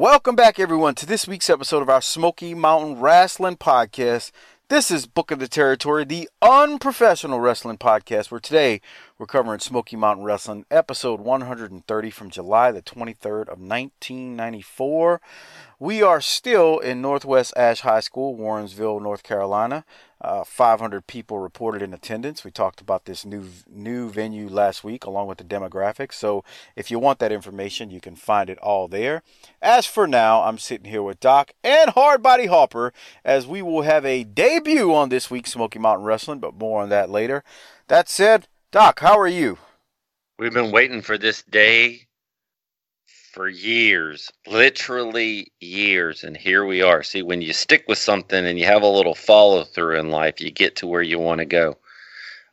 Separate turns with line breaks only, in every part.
Welcome back, everyone, to this week's episode of our Smoky Mountain Wrestling Podcast. This is Booking the Territory, the unprofessional wrestling podcast, where today we're covering Smoky Mountain Wrestling, episode 130 from July the 23rd of 1994. We are still in Northwest Ashe High School, Warrensville, North Carolina. Uh, 500 people reported in attendance. We talked about this new new venue last week, along with the demographics. So, if you want that information, you can find it all there. As for now, I'm sitting here with Doc and Hardbody Harper, as we will have a debut on this week's Smoky Mountain Wrestling, but more on that later. That said, Doc, how are you?
We've been waiting for this day for years, literally years, and here we are. See, when you stick with something and you have a little follow through in life, you get to where you want to go.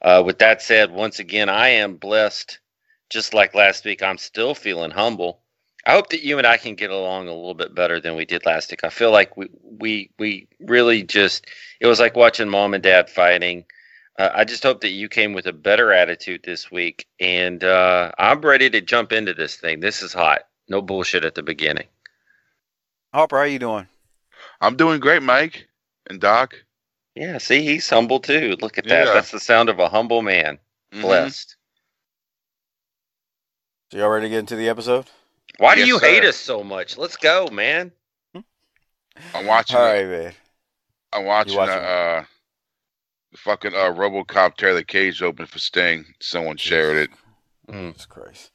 Uh, with that said, once again, I am blessed. Just like last week, I'm still feeling humble. I hope that you and I can get along a little bit better than we did last week. I feel like we we we really just it was like watching mom and dad fighting. Uh, I just hope that you came with a better attitude this week, and uh, I'm ready to jump into this thing. This is hot. No bullshit at the beginning.
Harper, how are you doing?
I'm doing great, Mike and Doc.
Yeah, see, he's humble too. Look at that.
Yeah.
That's the sound of a humble man.
Mhm.
Blessed.
So, y'all ready to get into the episode?
Why do you
sir.
hate us so much? Let's go, man.
I'm watching.
All right, man.
I'm watching.
You watching
uh, uh, the fucking uh, RoboCop tear the cage open for Sting. Someone shared it.
Mm.
Jesus Christ.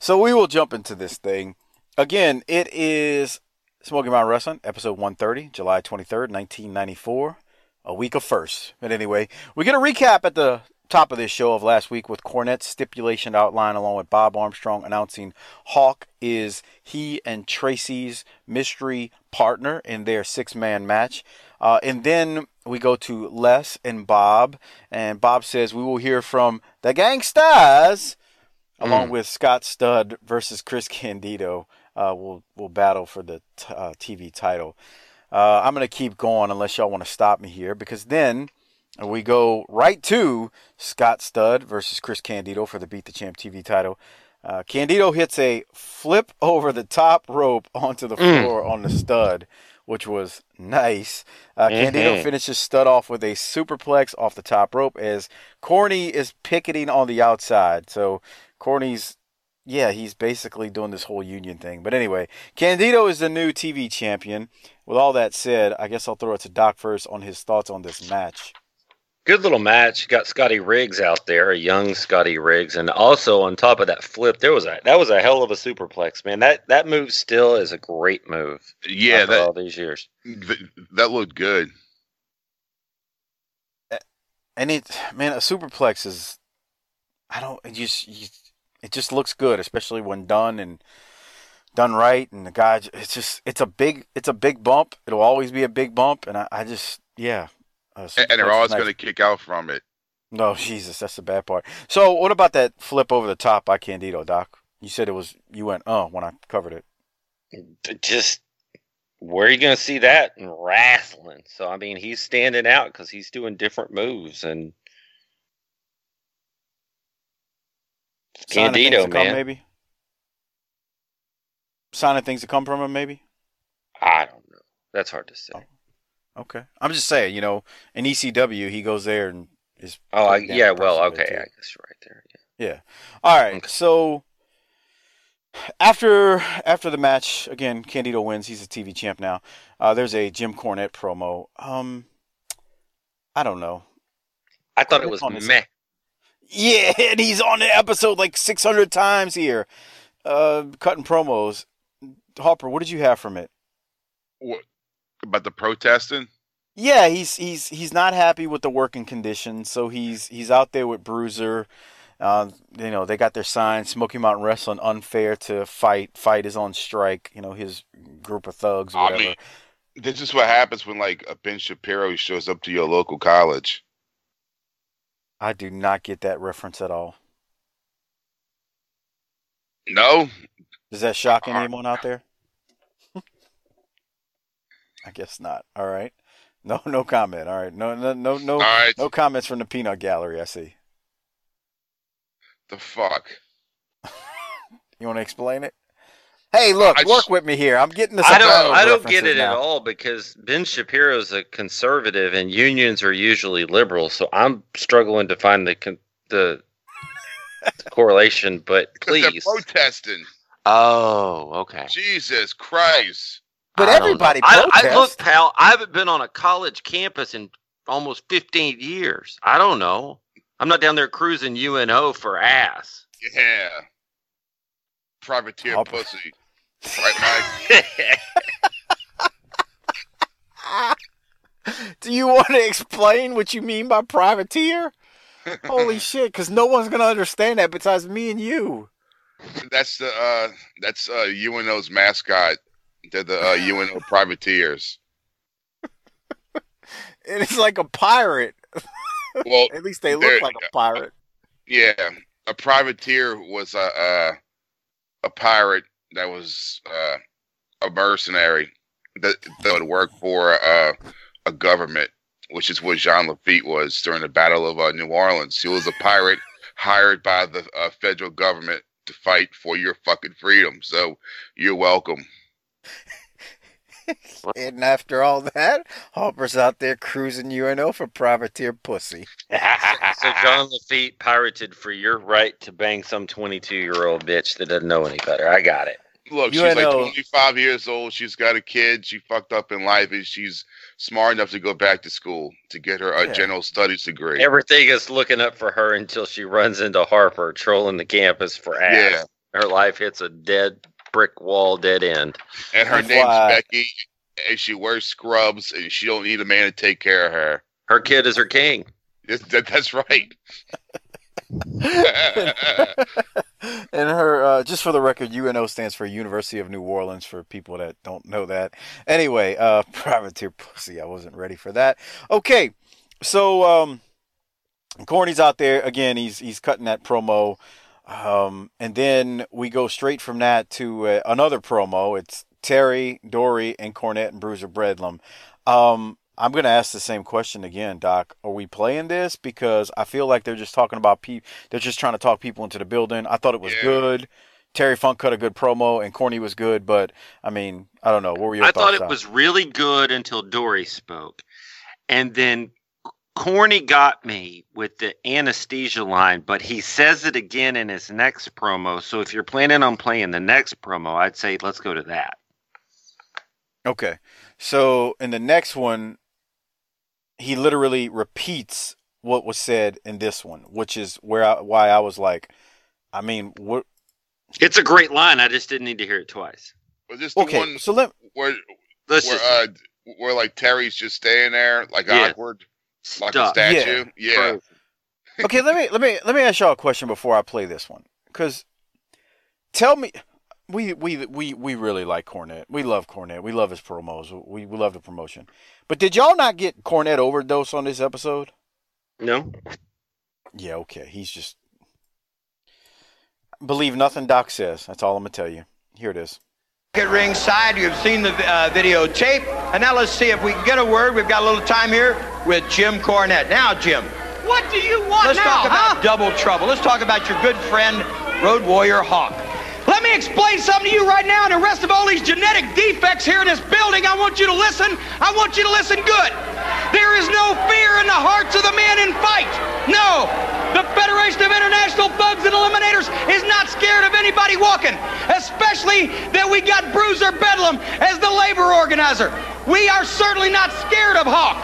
So we will jump into this thing. Again, it is Smoky Mountain Wrestling, episode 130, July 23rd, 1994. A week of first. But anyway, we get a recap at the top of this show of last week with Cornette's stipulation outline along with Bob Armstrong announcing Hawk is he and Tracy's mystery partner in their six man match. Uh, and then we go to Les and Bob, and Bob says we will hear from the Gangstas along with Scott Studd versus Chris Candido. Uh, will will battle for the t- uh, TV title. Uh, I'm gonna keep going unless y'all want to stop me here because then we go right to Scott Studd versus Chris Candido for the Beat the Champ TV title. Uh, Candido hits a flip over the top rope onto the
Mm.
floor on the stud, which was nice. Uh, Candido
Mhm.
finishes Stud off with a superplex off the top rope as Corny is picketing on the outside. So Corny's, yeah, he's basically doing this whole union thing. But anyway, Candido is the new TV champion. With all that said, I guess I'll throw it to Doc first on his thoughts on this match.
Good little match. Got Scotty Riggs out there, a young Scotty Riggs, and also on top of that flip, there was a that was a hell of a superplex, man. That that move still is a great move.
Yeah,
after
that
all these years.
th- that looked good.
And it, man, a superplex is, I don't, it just, you, it just looks good, especially when done and done right. And the guy, it's just, it's a big, it's a big bump. It'll always be a big bump. And I, I just, yeah. A
A- and they're always
nice.
going to kick out from it.
No, Jesus, that's the bad part. So, what about that flip over the top by Candido, Doc? You said it was you went uh when I covered it.
Just where are you going to see that in wrestling? So I mean, he's standing out because he's doing different moves and
Sign of things
Candido,
to come,
man.
maybe. Sign of things to come from him, maybe.
I don't know. That's hard to say.
Okay, I'm just saying, you know, in ECW he goes there and is.
Oh, I, yeah. Well, okay.
there,
I guess you're right there. Yeah.
Yeah. All right.
Okay.
So after after the match, again, Candido wins. He's a TV champ now. Uh, there's a Jim Cornette promo. Um, I don't know.
I thought it was
On his-
meh.
Yeah, and he's on the episode like 600 times here, uh, cutting promos. Harper, what did you have from it?
What about the protesting?
Yeah, he's he's he's not happy with the working conditions, so he's he's out there with Bruiser. Uh, you know, they got their sign, Smoky Mountain Wrestling, unfair to fight. Fight is on strike. You know, his group of thugs, or
I
whatever.
mean, this is what happens when like a Ben Shapiro shows up to your local college.
I do not get that reference at all.
No,
Does that shock
Uh,
anyone out there? I guess not. All right. No, no comment. All right. No, no, no, no,
all right,
no comments from the peanut gallery. I see.
the fuck.
You want to explain it? Hey, look,
I
work
just-
with me here. I'm getting the.
I don't. I don't get
references
it at all because Ben Shapiro's a conservative and unions are usually liberal. So I'm struggling to find the con- the correlation. But
'Cause they're
please.
protesting.
Oh, okay.
Jesus Christ.
But
I
everybody
I, I look, pal. I haven't been on a college campus in almost 15 years. I don't know. I'm not down there cruising UNO for ass.
Yeah. Privateer
Oh.
pussy. Right, Mike?
Do you want to explain what you mean by privateer? Holy shit! Because no one's gonna understand that besides me and you.
That's the uh that's uh UNO's mascot. They're the uh, UNO privateers.
And it's like a pirate.
Well,
At least they look like a pirate.
yeah, a privateer was a uh, a pirate that was uh, a mercenary that that would work for uh, a government, which is what Jean Lafitte was during the Battle of uh, New Orleans. He was a pirate hired by the uh, federal government to fight for your fucking freedom. So you're welcome.
And after all that, Harper's out there cruising UNO for privateer pussy.
so John Lafitte pirated for your right to bang some 22 year old bitch that doesn't know any better. I got it.
Look, she's like 25 years old. She's got a kid. She fucked up in life, and she's smart enough to go back to school to get her uh,
Yeah.
general studies degree.
Everything is looking up for her until she runs into Harper trolling the campus for ass.
Yeah.
Her life hits a dead brick wall, dead end.
and her
That's
name's
why-
Becky, and she wears scrubs, and she don't need a man to take care of her.
Her kid is her king.
That's, that, that's right.
and her, uh, just for the record, UNO stands for University of New Orleans for people that don't know that. Anyway, uh, privateer pussy. I wasn't ready for that. Okay, so um, Corny's out there again. He's he's cutting that promo, um, and then we go straight from that to uh, another promo. It's Terry, Dory, and Cornette and Bruiser Bedlam. Um, I'm going to ask the same question again, Doc. Are we playing this because I feel like they're just talking about people? They're just trying to talk people into the building. I thought it was
Yeah.
good. Terry Funk cut a good promo, and Corny was good. But I mean, I don't know. What were your
I thought it
Doc?
was really good until Dory spoke. And then Corny got me with the anesthesia line, but he says it again in his next promo. So if you're planning on playing the next promo, I'd say let's go to that.
Okay. So in the next one, he literally repeats what was said in this one, which is where I, why I was like, I mean, what?
It's a great line. I just didn't need to hear it twice.
Was this the
Okay,
one
so let
where
Let's
where
just
uh where like Terry's just staying there, like
Yeah.
awkward, like a
stop.
statue? Yeah.
okay. Let me let me let me ask y'all a question before I play this one, because tell me. We, we we we really like Cornette. We love Cornette. We love his promos. We we love the promotion. But did y'all not get Cornette overdose on this episode?
No,
Yeah, okay. He's just believe nothing Doc says. That's all I'm gonna tell you. Here it is.
At ringside, you've seen the uh, videotape, and now let's see if we can get a word. We've got a little time here with Jim Cornette. Now, Jim,
What do you want
let's
now,
talk about
huh?
double trouble. Let's talk about your good friend, Road Warrior Hawk.
Let me explain something to you right now and the rest of all these genetic defects here in this building. I want you to listen. I want you to listen good. There is no fear in the hearts of the men in fight. No. The Federation of International Thugs and Eliminators is not scared of anybody walking, especially that we got Bruiser Bedlam as the labor organizer. We are certainly not scared of Hawk.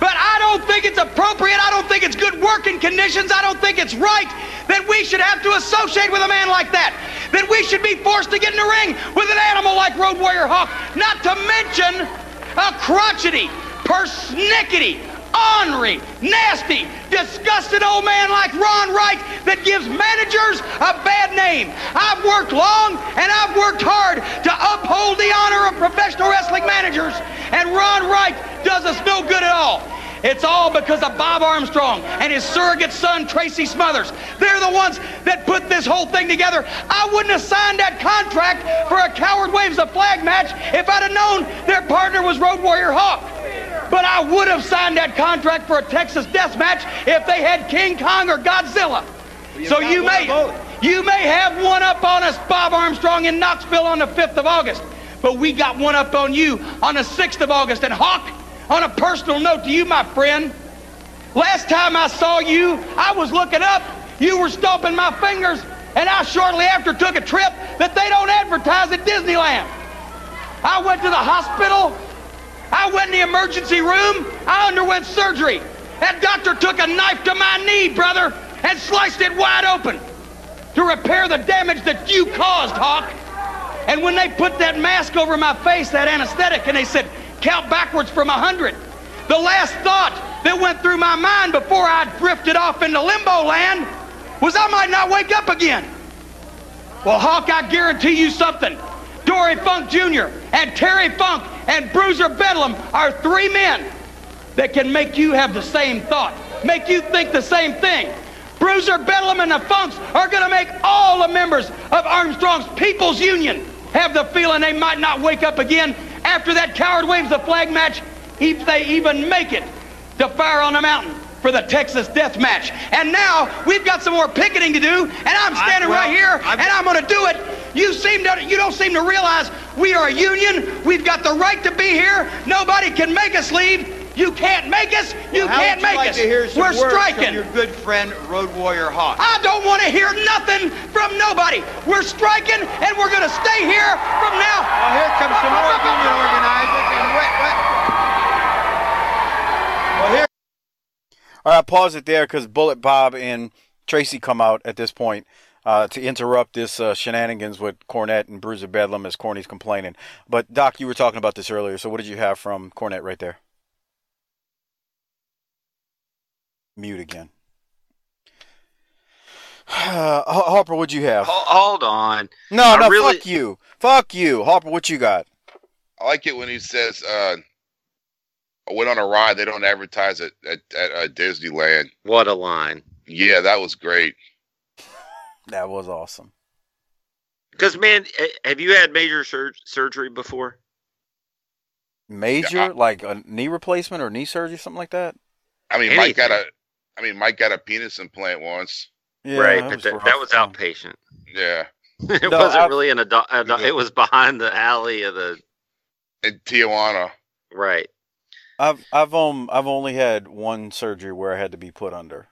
But I don't think it's appropriate. I don't think it's good working conditions. I don't think it's right that we should have to associate with a man like that. That we should be forced to get in the ring with an animal like Road Warrior Hawk. Not to mention a crotchety, persnickety, ornery, nasty, disgusted old man like Ron Wright that gives managers a bad name. I've worked long and I've worked hard to uphold the honor of professional wrestling managers, and Ron Wright does us no good at all. It's all because of Bob Armstrong and his surrogate son, Tracy Smothers. They're the ones that put this whole thing together. I wouldn't have signed that contract for a Coward Waves the Flag match if I'd have known their partner was Road Warrior Hawk. But I would have signed that contract for a Texas death match if they had King Kong or Godzilla. so you may, you may have one up on us, Bob Armstrong, in Knoxville on the 5th of August. But we got one up on you on the 6th of August. And Hawk, on a personal note to you, my friend, last time I saw you, I was looking up. You were stomping my fingers, and I shortly after took a trip that they don't advertise at Disneyland. I went to the hospital. I went in the emergency room. I underwent surgery. That doctor took a knife to my knee, brother, and sliced it wide open to repair the damage that you caused, Hawk. And when they put that mask over my face, that anesthetic, and they said, count backwards from a 100, the last thought that went through my mind before I drifted off into limbo land was I might not wake up again. Well, Hawk, I guarantee you something. Dory Funk Jr. and Terry Funk and Bruiser Bedlam are three men that can make you have the same thought, make you think the same thing. Bruiser Bedlam and the Funks are going to make all the members of Armstrong's People's Union have the feeling they might not wake up again after that coward waves the flag match, if they even make it to Fire on the Mountain for the Texas Death Match. And now we've got some more picketing to do, and I'm standing
well,
right here,
I've-
and I'm going to do it. You seem to, you don't seem to realize we are a union. We've got the right to be here. Nobody can make us leave. You can't make us. You
How
can't make
like
us.
to hear some
We're
words
striking.
From your good friend Road Warrior Hawk.
I don't want to hear nothing from nobody. We're striking, and we're going to stay here from now.
Well, here comes some more union organizers, and wait, wait. Well, here.
All right, pause it there because Bullet Bob and Tracy come out at this point uh, to interrupt this uh, shenanigans with Cornette and Bruiser Bedlam as Corny's complaining. But Doc, you were talking about this earlier, so what did you have from Cornette right there? Mute again. Harper, what'd you have?
Hold on.
No,
I
no,
really-
fuck you, fuck you, Harper. What you got?
I like it when he says, uh, "I went on a ride. They don't advertise it at, at uh, Disneyland."
What a line.
Yeah, that was great.
That was awesome.
Because man, eh, have you had major sur- surgery before?
Major,
Yeah, I-
like a knee replacement or knee surgery, something like that.
I mean, Mike got a. I mean, Mike got a penis implant once.
Yeah,
right,
that
but
was
that, that was outpatient.
Yeah,
it
No,
wasn't
I-
really an adult. adult it was behind the alley of the
in Tijuana.
right.
I've I've um I've only had one surgery where I had to be put under.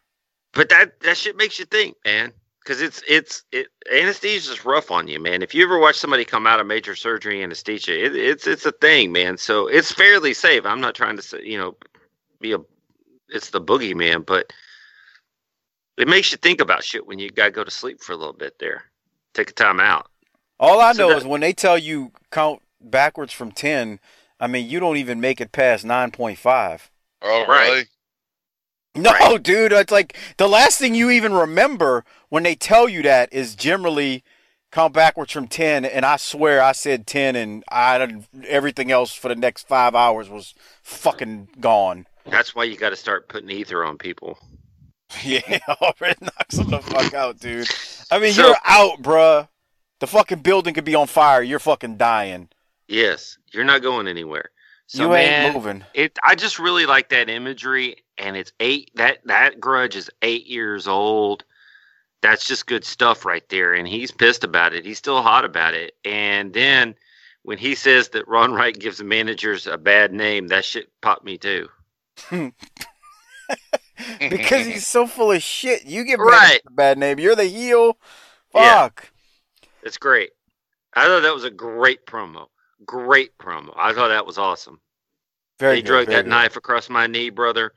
But that that shit makes you think, man. Because it's it's it anesthesia is rough on you, man. If you ever watch somebody come out of major surgery anesthesia, it, it's it's a thing, man. So it's fairly safe. I'm not trying to say, you know, be a it's the boogeyman, but it makes you think about shit when you gotta go to sleep for a little bit there. Take a time out.
All I
So
know
that-
is when they tell you count backwards from ten, I mean you don't even make it past nine point five.
Oh,
Right.
really?
No,
Right.
dude, it's like the last thing you even remember when they tell you that is generally count backwards from ten, and I swear I said ten, and I everything else for the next five hours was fucking gone.
That's why you got to start putting ether on people.
Yeah, it knocks them the fuck out, dude. I mean,
So-
you're out, bruh. The fucking building could be on fire. You're fucking dying.
Yes, you're not going anywhere. So
you
man,
ain't moving.
it I just really like that imagery and it's eight that that grudge is eight years old. That's just good stuff right there. And he's pissed about it. He's still hot about it. And then when he says that Ron Wright gives managers a bad name, that shit popped me too.
because he's so full of shit. You give
Right.
a bad name. You're the heel.
Yeah.
Fuck.
It's great. I thought that was a great promo. Great promo. I thought that was awesome.
Very
he
good,
drug
very
that
good.
knife across my knee, brother.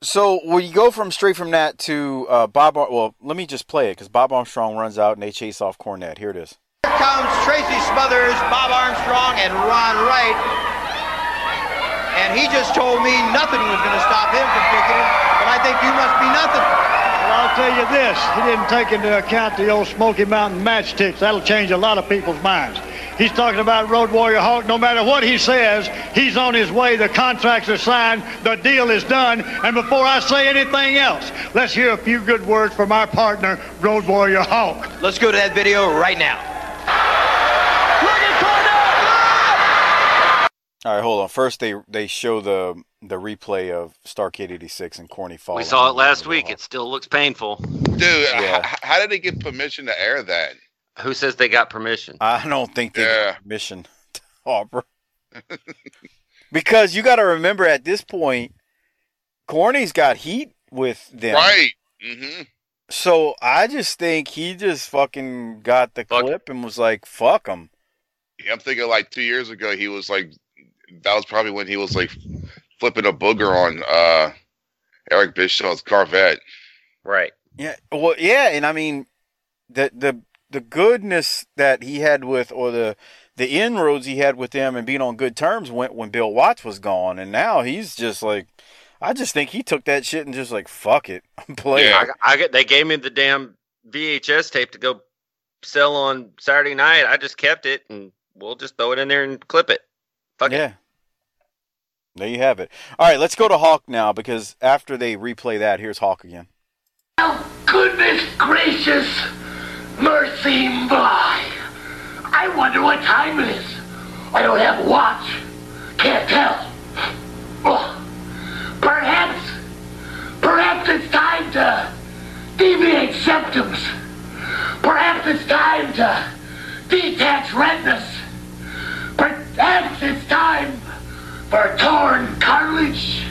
So we go from straight from that to uh, Bob. Ar- well, let me just play it because Bob Armstrong runs out and they chase off Cornette. Here it is.
Here comes Tracy Smothers, Bob Armstrong, and Ron Wright. And he just told me nothing was going to stop him from kicking him, but I think you must be nothing.
Well, I'll tell you this. He didn't take into account the old Smoky Mountain matchsticks. That'll change a lot of people's minds. He's talking about Road Warrior Hawk. No matter what he says, he's on his way. The contracts are signed. The deal is done. And before I say anything else, let's hear a few good words from our partner, Road Warrior Hawk.
Let's go to that video right now.
All right, hold on. First, they they show the the replay of Starrcade '86 and Corny Fall.
We saw it last week.
wall.
It still looks painful.
Dude,
Yeah.
h- how did they get permission to air that?
Who says they got permission?
I don't think they
Yeah.
got permission Harper. because you got to remember at this point, Corny's got heat with them.
Right. Mm-hmm.
So I just think he just fucking got the
Fuck.
clip and was like, "Fuck him."
Yeah, I'm thinking like two years ago, he was like, that was probably when he was like flipping a booger on uh Eric Bischoff's Corvette.
Right.
Yeah. Well, yeah, and I mean, the the the goodness that he had with, or the the inroads he had with them, and being on good terms went when Bill Watts was gone, and now he's just like, I just think he took that shit and just like, fuck it, I'm playing.
Yeah.
I, got- I. They gave me the damn VHS tape to go sell on Saturday night. I just kept it, and we'll just throw it in there and clip it. Fuck it.
There you have it. All right, let's go to Hawk now because after they replay that, here's Hawk again.
Oh, goodness gracious, mercy my. I wonder what time it is. I don't have a watch. Can't tell. Oh, perhaps, perhaps it's time to deviated septums. Perhaps it's time to detached retinas. Perhaps it's time for torn cartilage,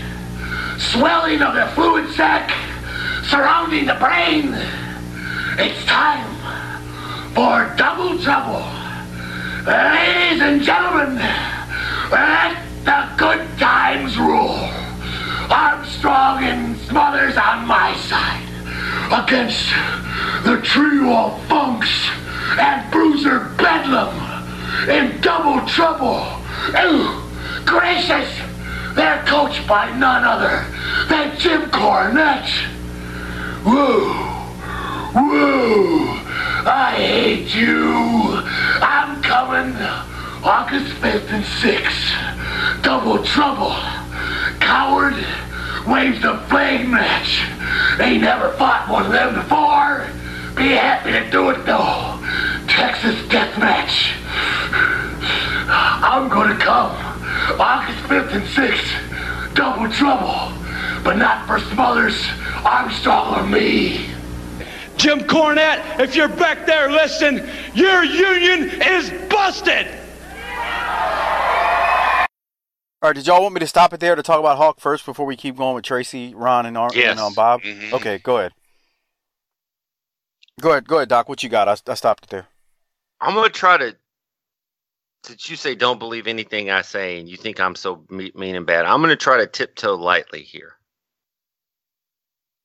swelling of the fluid sac surrounding the brain. It's time for double trouble. Ladies and gentlemen, let the good times rule. Armstrong and Smothers on my side against the trio of Funks and Bruiser Bedlam in double trouble. Oh, gracious! They're coached by none other than Jim Cornette. Woo! Woo! I hate you! I'm coming August 5th and 6th. Double trouble. Coward waves the flag match. They never fought one of them before. Be happy to do it though. Texas death match. I'm gonna come August 5th and 6th. Double trouble. But not for Smothers, Armstrong, or me.
Jim Cornette, if you're back there listen, your union is busted.
All right, did y'all want me to stop it there to talk about Hawk first before we keep going with Tracy, Ron, and, Ar-
Yes.
and um, Bob?
Mhm.
Okay, go ahead. Go ahead, go ahead, Doc. What you got? I, I stopped it there.
I'm gonna try to. Since you say don't believe anything I say, and you think I'm so mean and bad? I'm gonna try to tiptoe lightly here,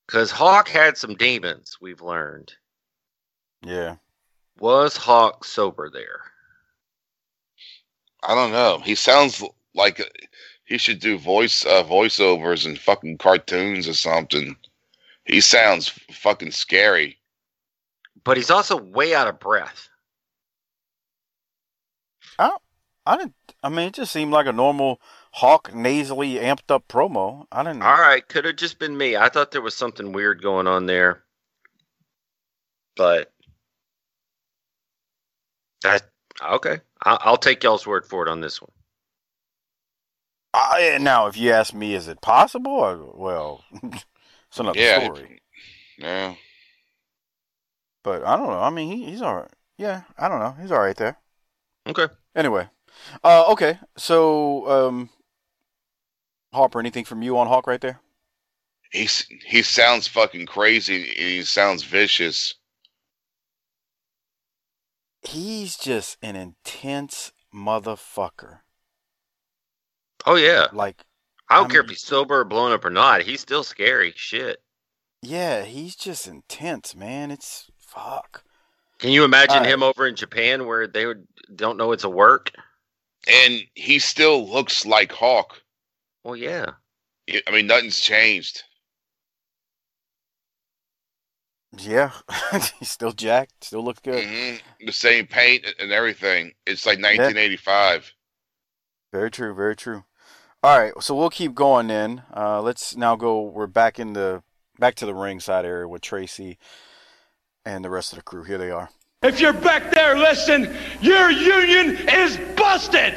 because Hawk had some demons. We've learned.
Yeah.
Was Hawk sober there?
I don't know. He sounds like uh, he should do voice uh, voiceovers and fucking cartoons or something. He sounds fucking scary.
But he's also way out of breath.
I I didn't. I mean, it just seemed like a normal Hawk nasally amped up promo. I didn't.
All right, could have just been me. I thought there was something weird going on there, but that okay. I'll, I'll take y'all's word for it on this one.
I, eh, now, if you ask me, is it possible? Or, well, it's another
Yeah.
story.
Yeah.
But I don't know. I mean, he, he's all right. Yeah, I don't know. He's all right there.
Okay.
Anyway, uh, okay. So, um, Harper, anything from you on Hawk right there?
He's he sounds fucking crazy. And he sounds vicious.
He's just an intense motherfucker.
Oh yeah.
Like
I don't
I
care if he's sober or blown up or not. He's still scary. Shit.
Yeah, he's just intense, man. It's fuck.
Can you imagine
Alright.
him over in Japan where they would, don't know it's a work?
And he still looks like Hawk.
Well, yeah.
I mean, nothing's changed.
Yeah, he's still jacked. Still looks good.
hmm The same paint and everything. It's like 1985.
Very true. Very true. All right, so we'll keep going then. Uh, let's now go. We're back in the back to the ringside area with Tracy and the rest of the crew. Here they are.
If you're back there, listen, your union is busted.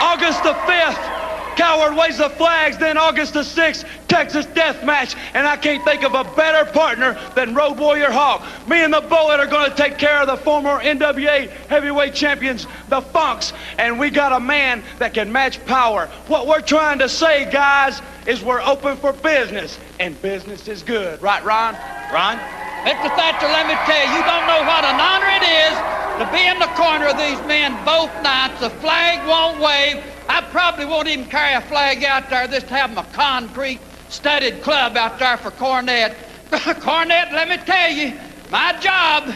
August the 5th, Coward waves the flags. Then August the 6th, Texas Death Match. And I can't think of a better partner than Road Warrior Hawk. Me and the Bullet are going to take care of the former NWA heavyweight champions, the Funks. And we got a man that can match power. What we're trying to say, guys, is we're open for business. And business is good. Right, Ron? Ron?
Mr. Thatcher, let me tell you, you don't know what an honor it is to be in the corner of these men both nights. The flag won't wave. I probably won't even carry a flag out there. Just have a concrete studded club out there for Cornette. Cornette, let me tell you, my job,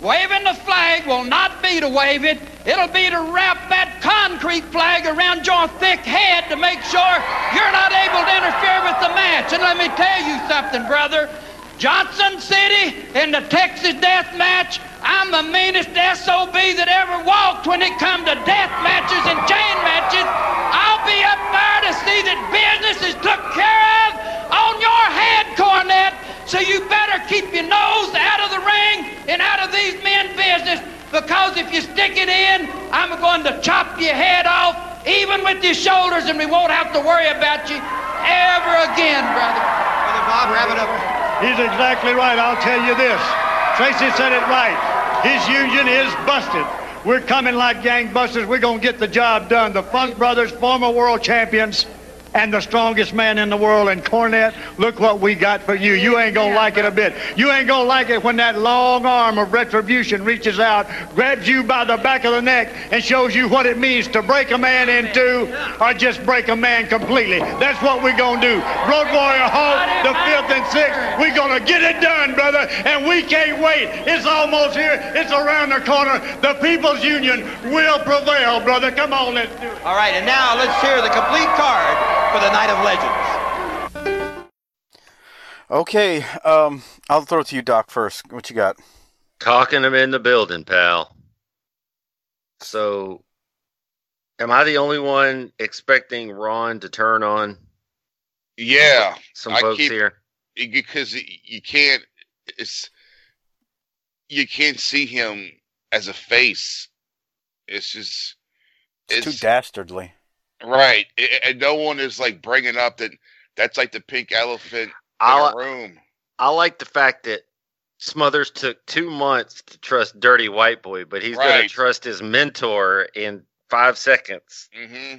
waving the flag will not be to wave it. It'll be to wrap that concrete flag around your thick head to make sure you're not able to interfere with the match. And let me tell you something, brother. Johnson City in the Texas death match, I'm the meanest SOB that ever walked when it come to death matches and chain matches. I'll be up there to see that business is took care of on your head, Cornette. So you better keep your nose out of the ring and out of these men's business because if you stick it in, I'm going to chop your head off, even with your shoulders, and we won't have to worry about you ever again, brother.
Brother Bob, wrap it up.
He's exactly right. I'll tell you this. Tracy said it right. His union is busted. We're coming like gangbusters. We're going to get the job done. The Funk Brothers, former world champions, and the strongest man in the world, and Cornette, look what we got for you. You ain't to like it a bit. You ain't to like it when that long arm of retribution reaches out, grabs you by the back of the neck, and shows you what it means to break a man in two or just break a man completely. That's what we're to do. Road Warrior Hawk, the fifth and sixth, we're to get it done, brother, and we can't wait. It's almost here. It's around the corner. The People's Union will prevail, brother. Come on, let's do it.
All right, and now let's hear the complete card for the Night of Legends.
Okay, um, I'll throw it to you, Doc, first. What you got?
Talking them in the building, pal. So, am I the only one expecting Ron to turn on
Yeah,
some
I
folks
keep-
here?
because you can't. It's you can't see him as a face. It's just
It's,
it's
too dastardly.
Right, and no one is like bringing up that that's like the pink elephant in
I,
a room.
I like the fact that Smothers took two months to trust Dirty White Boy, but he's going to trust his mentor in five seconds.
hmm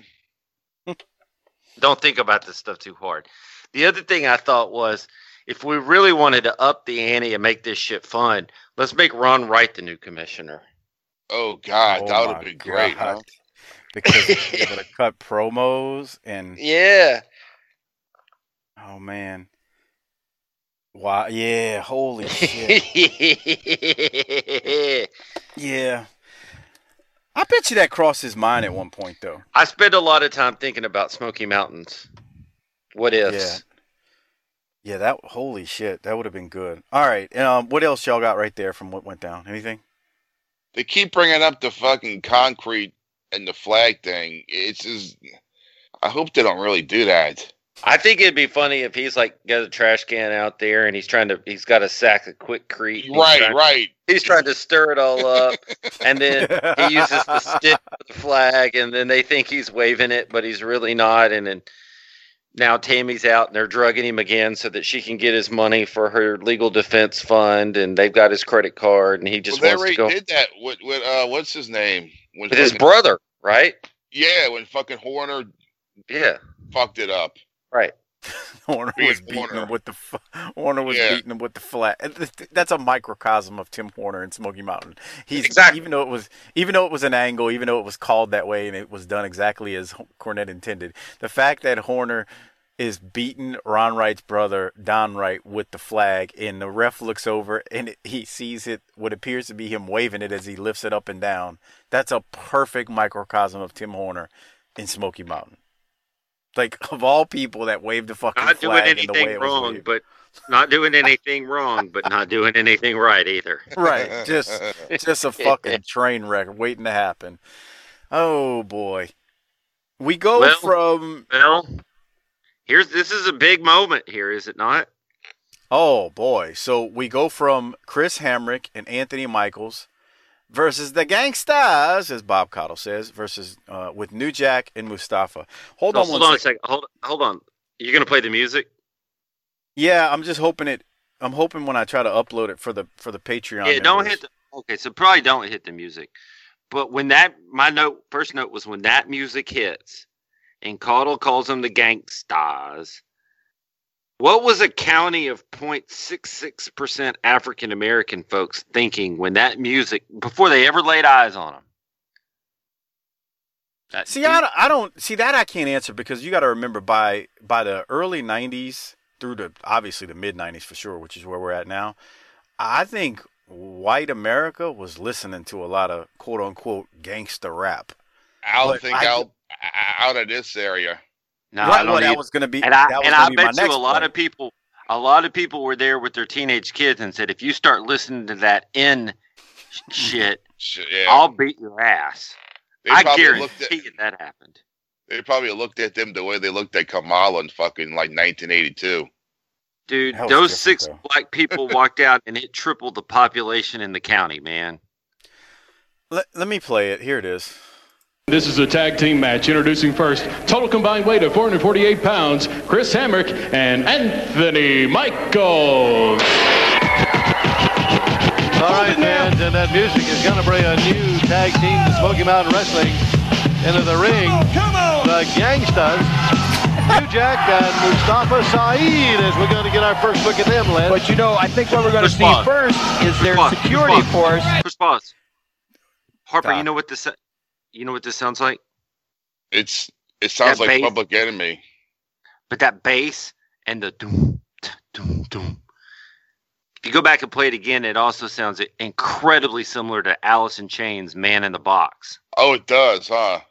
Don't think about this stuff too hard. The other thing I thought was if we really wanted to up the ante and make this shit fun, let's make Ron Wright the new commissioner.
Oh God,
Oh
that would
my
have been great. Huh?
God. Because he's able to cut promos and
Yeah.
oh man. Wow, yeah, holy shit. Yeah. I bet you that crossed his mind at one point though.
I spend a lot of time thinking about Smoky Mountains. What ifs?
Yeah, that holy shit, that would have been good. All right, um, what else y'all got right there from what went down? Anything?
They keep bringing up the fucking concrete and the flag thing. It's just. I hope they don't really do that.
I think it'd be funny if he's like got a trash can out there and he's trying to he's got a sack of Quikrete. and he's
Right, right.
He's trying to stir it all up, and then he uses the stick for the flag, and then they think he's waving it, but he's really not. And then now Tammy's out, and they're drugging him again so that she can get his money for her legal defense fund, and they've got his credit card, and he just
well,
wants to go
did that with, with uh, what's his name? When
with his brother, right?
Yeah, when fucking Horner
Yeah,
fucked it up.
right.
Horner
Being
was beating
Horner.
him with the f- Horner was
Yeah.
beating him with the flat. and th- th- That's a microcosm of Tim Horner and Smoky Mountain. He's
Exactly.
even though it was even though it was an angle, even though it was called that way and it was done exactly as Cornette intended. The fact that Horner is beating Ron Wright's brother Don Wright with the flag, and the ref looks over and he sees it, what appears to be him waving it as he lifts it up and down. That's a perfect microcosm of Tim Horner in Smoky Mountain. Like of all people that waved the fucking
Not doing
flag the way
anything wrong, but not doing anything wrong, but not doing anything right either.
right, just just a fucking train wreck waiting to happen. Oh boy, we go
Well-
from
Well, here's this is a big moment here, is it not?
oh boy, so we go from Chris Hamrick and Anthony Michaels versus the Gangstas, as Bob Caudle says, versus uh, with New Jack and Mustafa. Hold
No,
on
hold
one
on a
second.
Hold hold on. You're gonna play the music?
Yeah, I'm just hoping it. I'm hoping when I try to upload it for the for the Patreon.
yeah, don't hit. The, okay, so probably don't hit the music. But when that my note first note was when that music hits, and Caudle calls them the gangstas. What was a county of 0.66 percent African American folks thinking when that music before they ever laid eyes on them? That-
See, I don't, I don't see that I can't answer because you got to remember by by the early '90s through the obviously the mid '90s for sure, which is where we're at now. I think white America was listening to a lot of quote unquote gangster rap.
I don't
But
think
I-
out out of this area.
No,
right,
I don't
well, that was going to be
and I and I bet you a lot
point.
of people, a lot of people were there with their teenage kids and said, if you start listening to that in shit,
Yeah,
I'll beat your ass.
they
I guarantee
at
that happened.
they probably looked at them the way they looked at Kamala in fucking like 1982.
Dude, those six
though.
black people walked out and it tripled the population in the county, man.
Let, let me play it. Here it is.
This is a tag team match. Introducing first, total combined weight of 448 pounds, Chris Hamrick and Anthony Michaels.
All right, fans, and that music is going to bring a new tag team to Smoky Mountain Wrestling into the ring. The Gangstas, New Jack and Mustafa Saeed, as we're going to get our first look at them, Len.
But you know, I think what we're going to see first is their
pause,
security
push
force.
Push pause. Harper, you know what this you know what this sounds like?
It's it sounds
That
like
bass-
Public Enemy.
But that bass and the doom, doom, doom. If you go back and play it again, it also sounds incredibly similar to Alice in Chains' "Man in the Box."
Oh, it does, huh?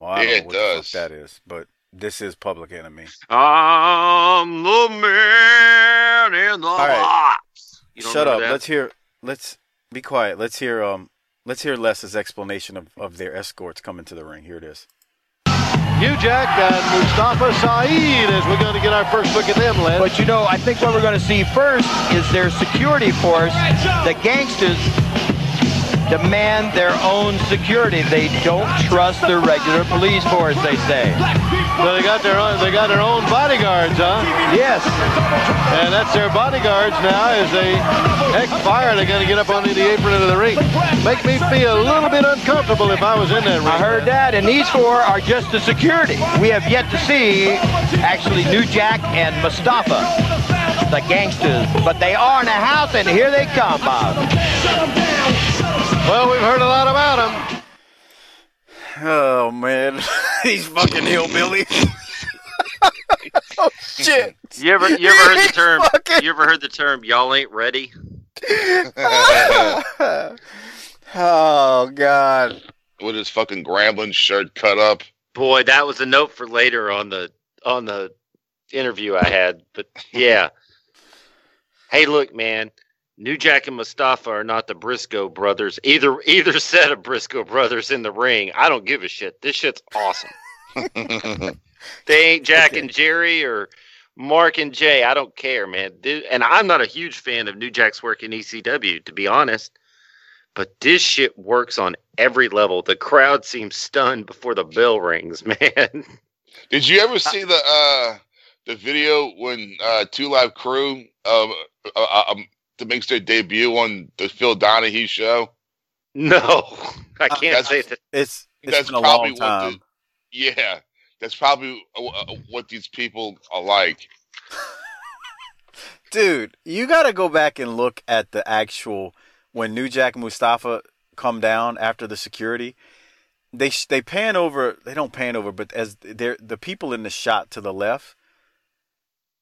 Well, I don't
Yeah,
know
it
what the
does.
that is, but this is Public Enemy.
I'm the man in the
right.
box. You don't
Shut up.
that?
Let's hear. Let's be quiet. Let's hear. Um. Let's hear Les's explanation of, of their escorts coming to the ring. Here it is.
New Jack and Mustafa Saeed, as we're going to get our first look at them, Len.
But you know, I think what we're going to see first is their security force. The gangsters demand their own security. They don't trust the regular police force, they say.
So they got their own, they got their own bodyguards, huh?
Yes.
And that's their bodyguards now as they heck fire. They're going to get up onto the apron of the ring. Make me feel a little bit uncomfortable if I was in that ring.
I heard that, and these four are just the security. We have yet to see actually New Jack and Mustafa, the gangsters. But they are in the house, and here they come, Bob.
Well, we've heard a lot about them.
Oh man, these fucking hillbillies. oh shit!
You ever you ever heard the term?
Fucking-
You ever heard the term? Y'all ain't ready.
oh god.
With his fucking Grambling shirt cut up.
Boy, that was a note for later on the on the interview I had. But yeah. hey, look, man. New Jack and Mustafa are not the Briscoe brothers. Either either set of Briscoe brothers in the ring. I don't give a shit. This shit's awesome. They ain't Jack and Jerry or Mark and Jay. I don't care, man. Th- And I'm not a huge fan of New Jack's work in ECW, to be honest. But this shit works on every level. The crowd seems stunned before the bell rings, man.
Did you ever see the uh the video when uh Two Live Crew um, uh, um to makes their debut on the Phil Donahue show?
No, I can't
That's-
say that.
It's It's
that's
been a
probably
long
what
time.
the, yeah, that's probably uh, uh, what these people are like.
Dude, you got to go back and look at the actual when New Jack and Mustafa come down after the security. They they pan over. They don't pan over, but as they're the people in the shot to the left,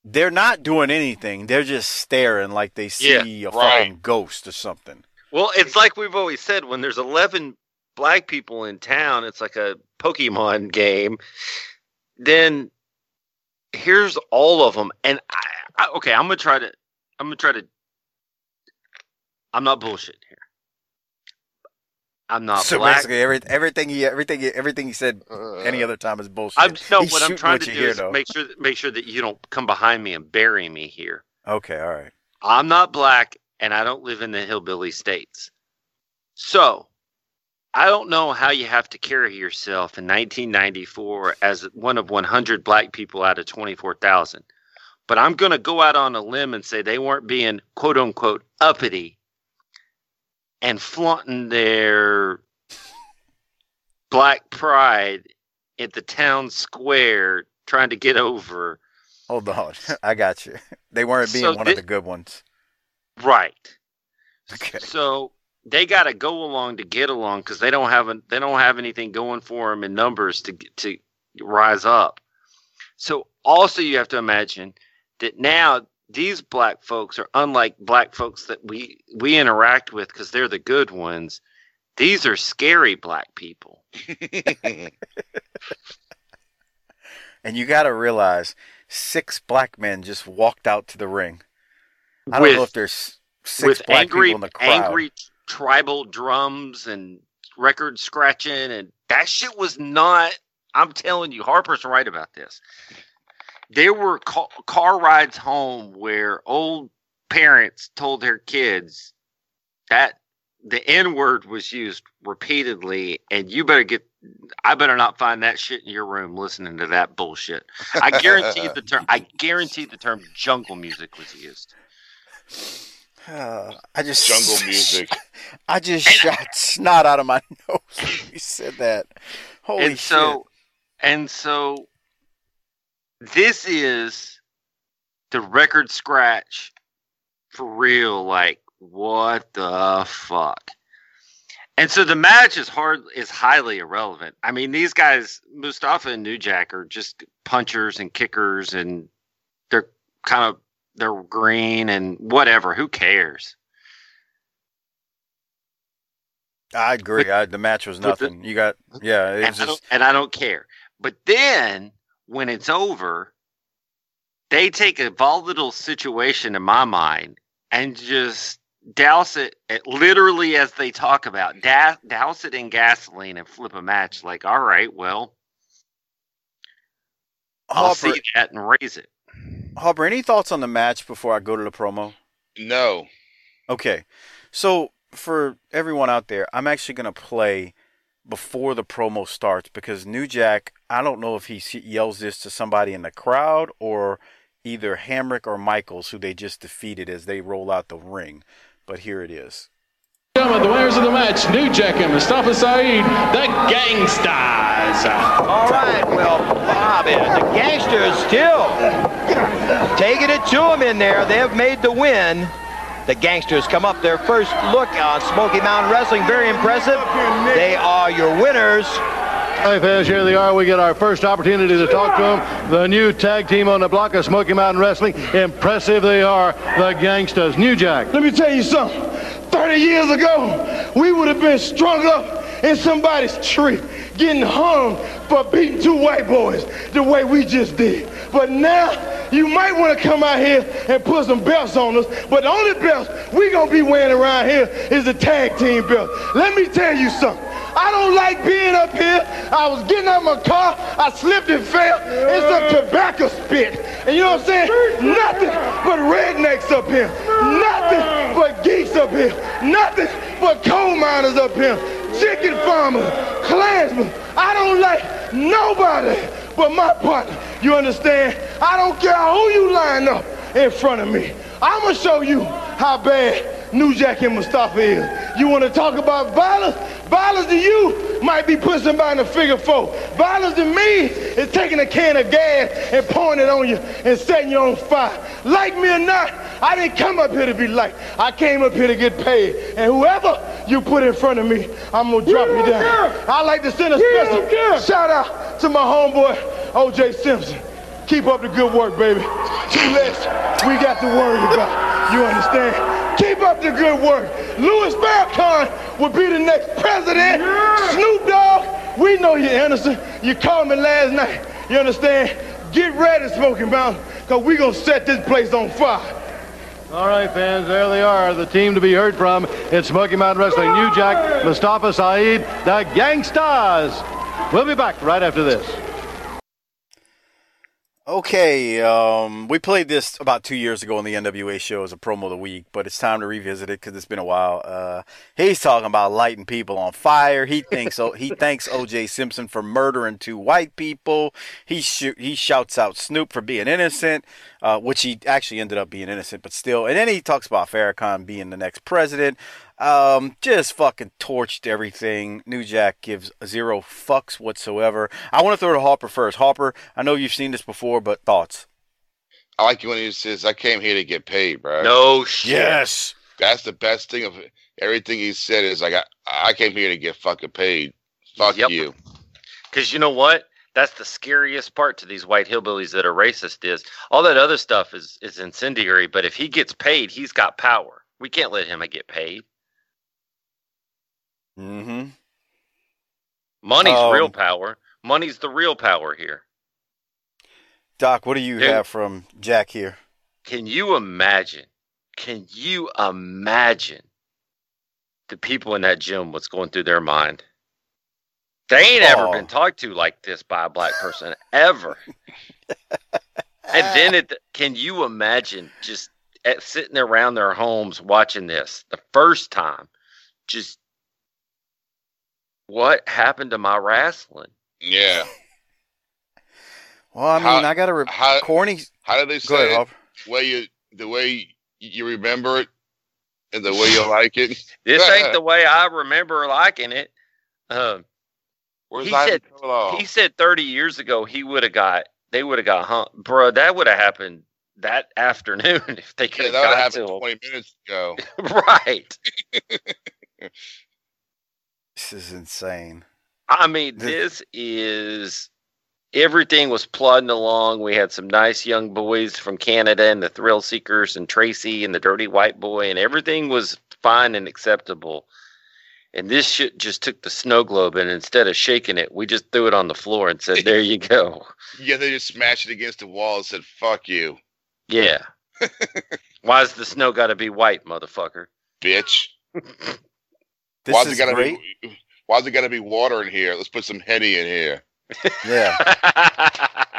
they're not doing anything. They're just staring like they see
Yeah,
a
right.
fucking ghost or something.
Well, it's like we've always said when there's 11 black people in town, it's like a Pokemon game. Then here's all of them. And I, I, okay, I'm going to try to, I'm going to try to, I'm not bullshit here. I'm not
so
black.
basically, every, everything he everything everything he said any uh. other time is bullshit.
I'm, no,
He's
what I'm trying
what
to do
hear,
is
though.
make sure, that, make sure that you don't come behind me and bury me here.
Okay, all right.
I'm not black and I don't live in the hillbilly states. So, I don't know how you have to carry yourself in 1994 as one of 100 black people out of 24,000. But I'm going to go out on a limb and say they weren't being quote unquote uppity and flaunting their black pride at the town square trying to get over.
Hold on, I got you. They weren't being
So
one of the good ones.
Right.
Okay.
So they got to go along to get along because they don't have a, they don't have anything going for them in numbers to to rise up. So also you have to imagine that now these black folks are unlike black folks that we we interact with because they're the good ones. These are scary black people.
And you got to realize, six black men just walked out to the ring. I don't
With-
know if there's six black
angry
people in the crowd.
angry tribal drums and record scratching and that shit was not i'm telling you harper's right about this there were ca- car rides home where old parents told their kids that the n word was used repeatedly and you better get i better not find that shit in your room listening to that bullshit i guarantee the term i guarantee the term jungle music was used
Uh, I just
Jungle music.
I just shot snot out of my nose when you said that. Holy
and so and so this is the record scratch for real like what the fuck and so the match is hard is highly irrelevant i mean these guys mustafa and new jack are just punchers and kickers and they're kind of they're green and whatever who cares.
I agree. I, the match was
but the-
nothing. you got yeah.
And, I
just
and I don't care. But then when it's over, they take a volatile situation in my mind and just douse it at, literally as they talk about da- douse it in gasoline and flip a match. Like, all right, well, I'll
Harper.
see that and raise it.
Harper, any thoughts on the match before I go to the promo?
No.
Okay. So for everyone out there, I'm actually going to play before the promo starts because New Jack, I don't know if he yells this to somebody in the crowd or either Hamrick or Michaels, who they just defeated as they roll out the ring. But here it is.
Gentlemen, the winners of the match, New Jack and Mustafa Saeed, the Gangsters.
All right, well, Bobby, the gangsters still taking it to them in there. They've made the win. The gangsters come up their first look on Smoky Mountain Wrestling. Very impressive. They are your winners.
Hey fans, here they are. We get our first opportunity to talk to them. The new tag team on the block of Smoky Mountain Wrestling. Impressive they are, the Gangsters. New Jack.
Let me tell you something. 30 years ago, we would have been strung up in somebody's tree, getting hung for beating two white boys the way we just did. But now, you might want to come out here and put some belts on us, but the only belts we going to be wearing around here is the tag team belt. Let me tell you something. I don't like being up here. I was getting out of my car, I slipped and fell. It's a tobacco spit. And you know what I'm saying? Nothing but rednecks up here. Nothing but geeks up here. Nothing but coal miners up here. Chicken farmer, Klansman. I don't like nobody but my partner. You understand? I don't care who you line up in front of me. I'm gonna show you how bad New Jack and Mustafa is. You wanna talk about violence? Violence to you might be putting somebody in a figure four. Violence to me is taking a can of gas and pouring it on you and setting you on fire. Like me or not, I didn't come up here to be liked. I came up here to get paid. And whoever you put in front of me, I'm gonna drop you down. I like to send a special shout out to my homeboy, OJ Simpson. Keep up the good work, baby. Two less we got to worry about. You understand? Keep up the good work. Louis Farrakhan will be the next president. Snoop Dogg, we know you're innocent. You called me last night. You understand? Get ready, Smoky Mountain, because we going to set this place on fire.
All right, fans, there they are. The team to be heard from It's Smoky Mountain Wrestling. New Jack, Mustafa Saeed, the Gangstas. We'll be back right after this.
Okay, um, we played this about two years ago on the NWA show as a promo of the week, but it's time to revisit it because it's been a while. Uh, he's talking about lighting people on fire. He thinks he thanks O.J. Simpson for murdering two white people. He he shouts out Snoop for being innocent, uh, which he actually ended up being innocent, but still. And then he talks about Farrakhan being the next president. Um, just fucking torched everything. New Jack gives zero fucks whatsoever. I want to throw to Harper first. Harper, I know you've seen this before, but thoughts?
I like when he says, "I came here to get paid, bro."
No shit.
Yes.
That's the best thing of everything he said is like, "I, I came here to get fucking paid." Fuck
Yep.
you.
Because you know what? That's the scariest part to these white hillbillies that are racist is all that other stuff is is incendiary. But if he gets paid, he's got power. We can't let him get paid.
Mm-hmm.
Money's
Um,
real power. Money's the real power here.
Doc, what do you
Dude.
have from Jack here?
Can you imagine? Can you imagine the people in that gym? What's going through their mind? They ain't ever
Oh.
been talked to like this by a black person ever. and then it, can you imagine just at, sitting around their homes watching this the first time? Just what happened to my wrestling?
Yeah.
Well, I mean,
How-
I got to re-
how-
corny.
How did they
Go ahead,
say it?
Harper.
Way you, the way you remember it, and the way you like it.
This ain't the way I remember liking it. Um,
Where's
he
Ivan
said he said 30 years ago he would have got they would have got hung bro that would have happened that afternoon if they could have
that would
got
happened
to him.
20 minutes ago.
right
This is insane.
i mean this is everything was plodding along we had some nice young boys from canada and the thrill seekers and tracy and the dirty white boy and everything was fine and acceptable and this shit just took the snow globe and instead of shaking it we just threw it on the floor and said there you go
Yeah, they just smashed it against the wall and said, "Fuck you,
Yeah. Why's the snow got to be white, motherfucker?
bitch."
This
why's
is
it gotta
great.
be? Why's it gotta be water in here? Let's put some henny in here.
Yeah.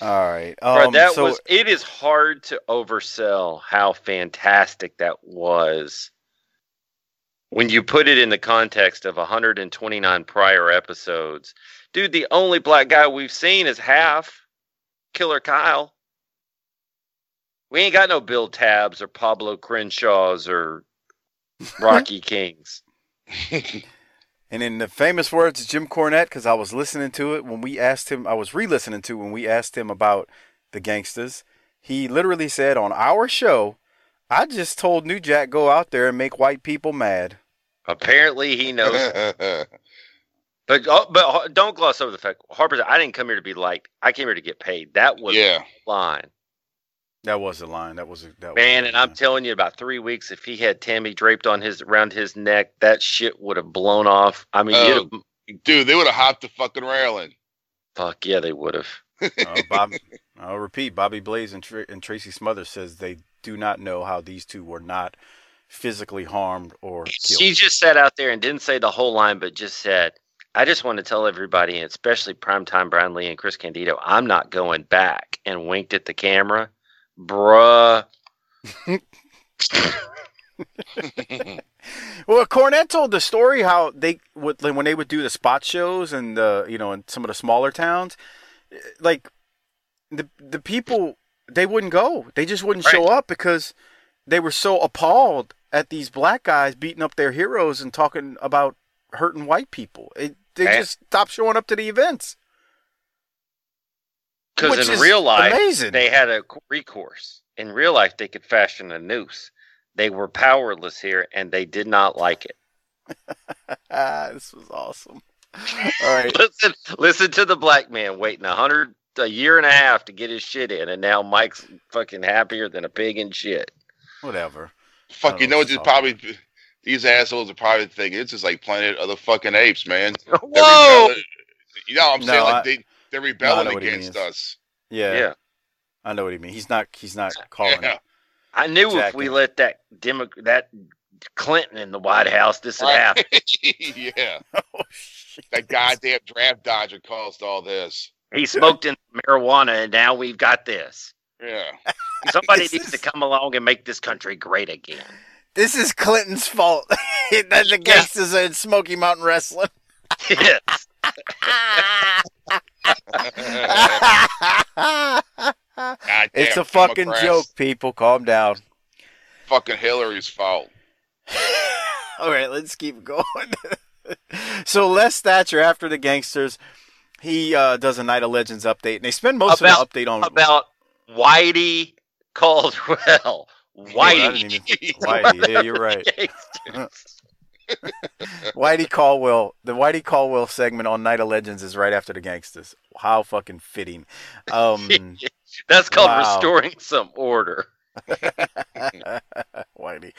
All right.
Bro,
Um,
that
so
was. It is hard to oversell how fantastic that was when you put it in the context of 129 prior episodes. Dude, the only black guy we've seen is half Killer Kyle. We ain't got no Bill Tabs or Pablo Crenshaws or Rocky Kings.
And in the famous words of Jim Cornette, because I was listening to it when we asked him, I was re-listening to when we asked him about the gangsters. He literally said on our show, "I just told New Jack go out there and make white people mad."
Apparently, he knows But oh, but don't gloss over the fact Harper. said, I didn't come here to be liked. I came here to get paid. That was
Yeah.
line,
That was the line. That was a, that
man.
Was
And I'm telling you, about three weeks, if he had Tammy draped on his around his neck, that shit would have blown off. I mean,
Oh. Dude, they would have hopped the fucking railing.
fuck yeah, they would have.
uh, Bob, I'll repeat. Bobby Blaze and, Tr- and Tracy Smothers says they do not know how these two were not physically harmed or killed.
She just sat out there and didn't say the whole line, but just said, "I just want to tell everybody, and especially primetime Brian Lee and Chris Candido, I'm not going back." And winked at the camera, bruh.
Well, Cornette told the story how they would when they would do the spot shows and the you know in some of the smaller towns, like the the people they wouldn't go. They just wouldn't show up because they were so appalled at these black guys beating up their heroes and talking about hurting white people. It, they just stopped showing up to the events. Which
Because in real life,
amazing.
they had a recourse. In real life, they could fashion a noose. They were powerless here, and they did not like it.
This was awesome. All right.
listen, listen to the black man waiting a hundred, a year and a half to get his shit in, and now Mike's fucking happier than a pig in shit.
Whatever.
Fuck, you know what? This probably these assholes are probably thinking it's just like Planet of the fucking Apes, man.
Whoa!
rebelling- You know, what I'm
No,
saying like
I-
they they're rebelling
know
against us.
Yeah.
Yeah.
I know what he means. He's not. He's not calling
Yeah.
I knew if
Jacking.
we let that Demo- that Clinton in the White House, this would happen.
yeah,
Oh
that goddamn draft dodger caused all this.
He smoked in marijuana, and now we've got this.
Yeah,
Somebody
This
needs
is-
to come along and make this country great again.
This is Clinton's fault. that the gangsters are in Smoky Mountain Wrestling.
yes.
Goddamn
it's a fucking
Democrats.
joke, people. Calm down.
Fucking Hillary's fault.
All right, let's keep going. so Les Thatcher, after the gangsters, he uh, does a Night of Legends update, and they spend most
About-
of the update on
About Whitey Caldwell. Whitey.
didn't even- Whitey. Yeah, you're right. Whitey Caldwell. The Whitey Caldwell segment on Night of Legends is right after the gangsters. How fucking fitting. Um,
That's called
Wow.
restoring some order.
Whitey.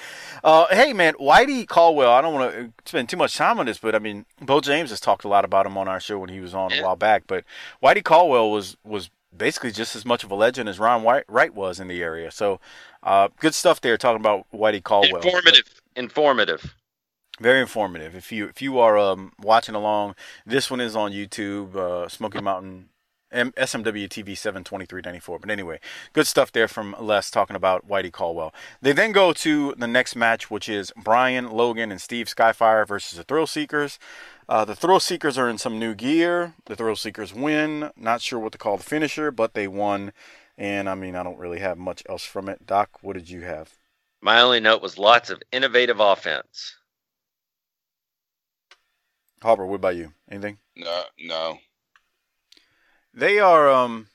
Uh, hey man, Whitey Caldwell. I don't want to spend too much time on this, but I mean, Beau James has talked a lot about him on our show when he was on a while back. But Whitey Caldwell was was basically just as much of a legend as Ron White, Wright was in the area. So, uh, good stuff there talking about Whitey Caldwell.
Informative. Informative.
Very informative. If you if you are um, watching along, this one is on YouTube. Uh, Smoky Mountain SMW TV seven twenty three ninety four. But anyway, good stuff there from Les talking about Whitey Caldwell. They then go to the next match, which is Brian Logan and Steve Skyfire versus the Thrill Seekers. Uh, the Thrill Seekers are in some new gear. The Thrill Seekers win. Not sure what to call the finisher, but they won. And I mean, I don't really have much else from it. Doc, what did you have?
My only note was lots of innovative offense.
Harper, what about you? Anything?
No, no.
They are um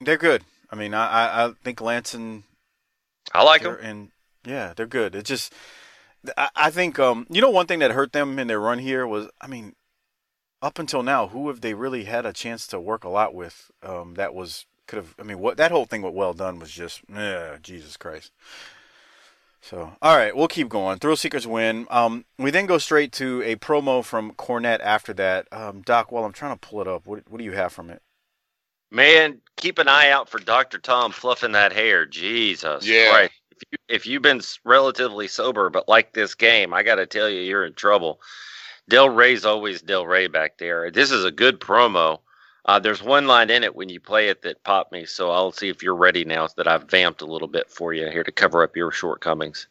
they're good. I mean, I I, I think Lance and
I like
they're-
them.
and yeah, they're good. It's just I, I think um you know one thing that hurt them in their run here was I mean up until now who have they really had a chance to work a lot with um that was could have I mean what that whole thing with well done was just yeah Jesus Christ. So, all right, we'll keep going. Thrill Seekers win. Um, we then go straight to a promo from Cornette after that. Um, Doc, while I'm trying to pull it up, what, what do you have from it?
Man, keep an eye out for Dr. Tom fluffing that hair. Jesus
Yeah.
Christ. If, you, if you've been relatively sober but like this game, I got to tell you, you're in trouble. Del Rey's always Del Rey back there. This is a good promo. Uh, there's one line in it when you play it that popped me, so I'll see if you're ready now that I've vamped a little bit for you here to cover up your shortcomings.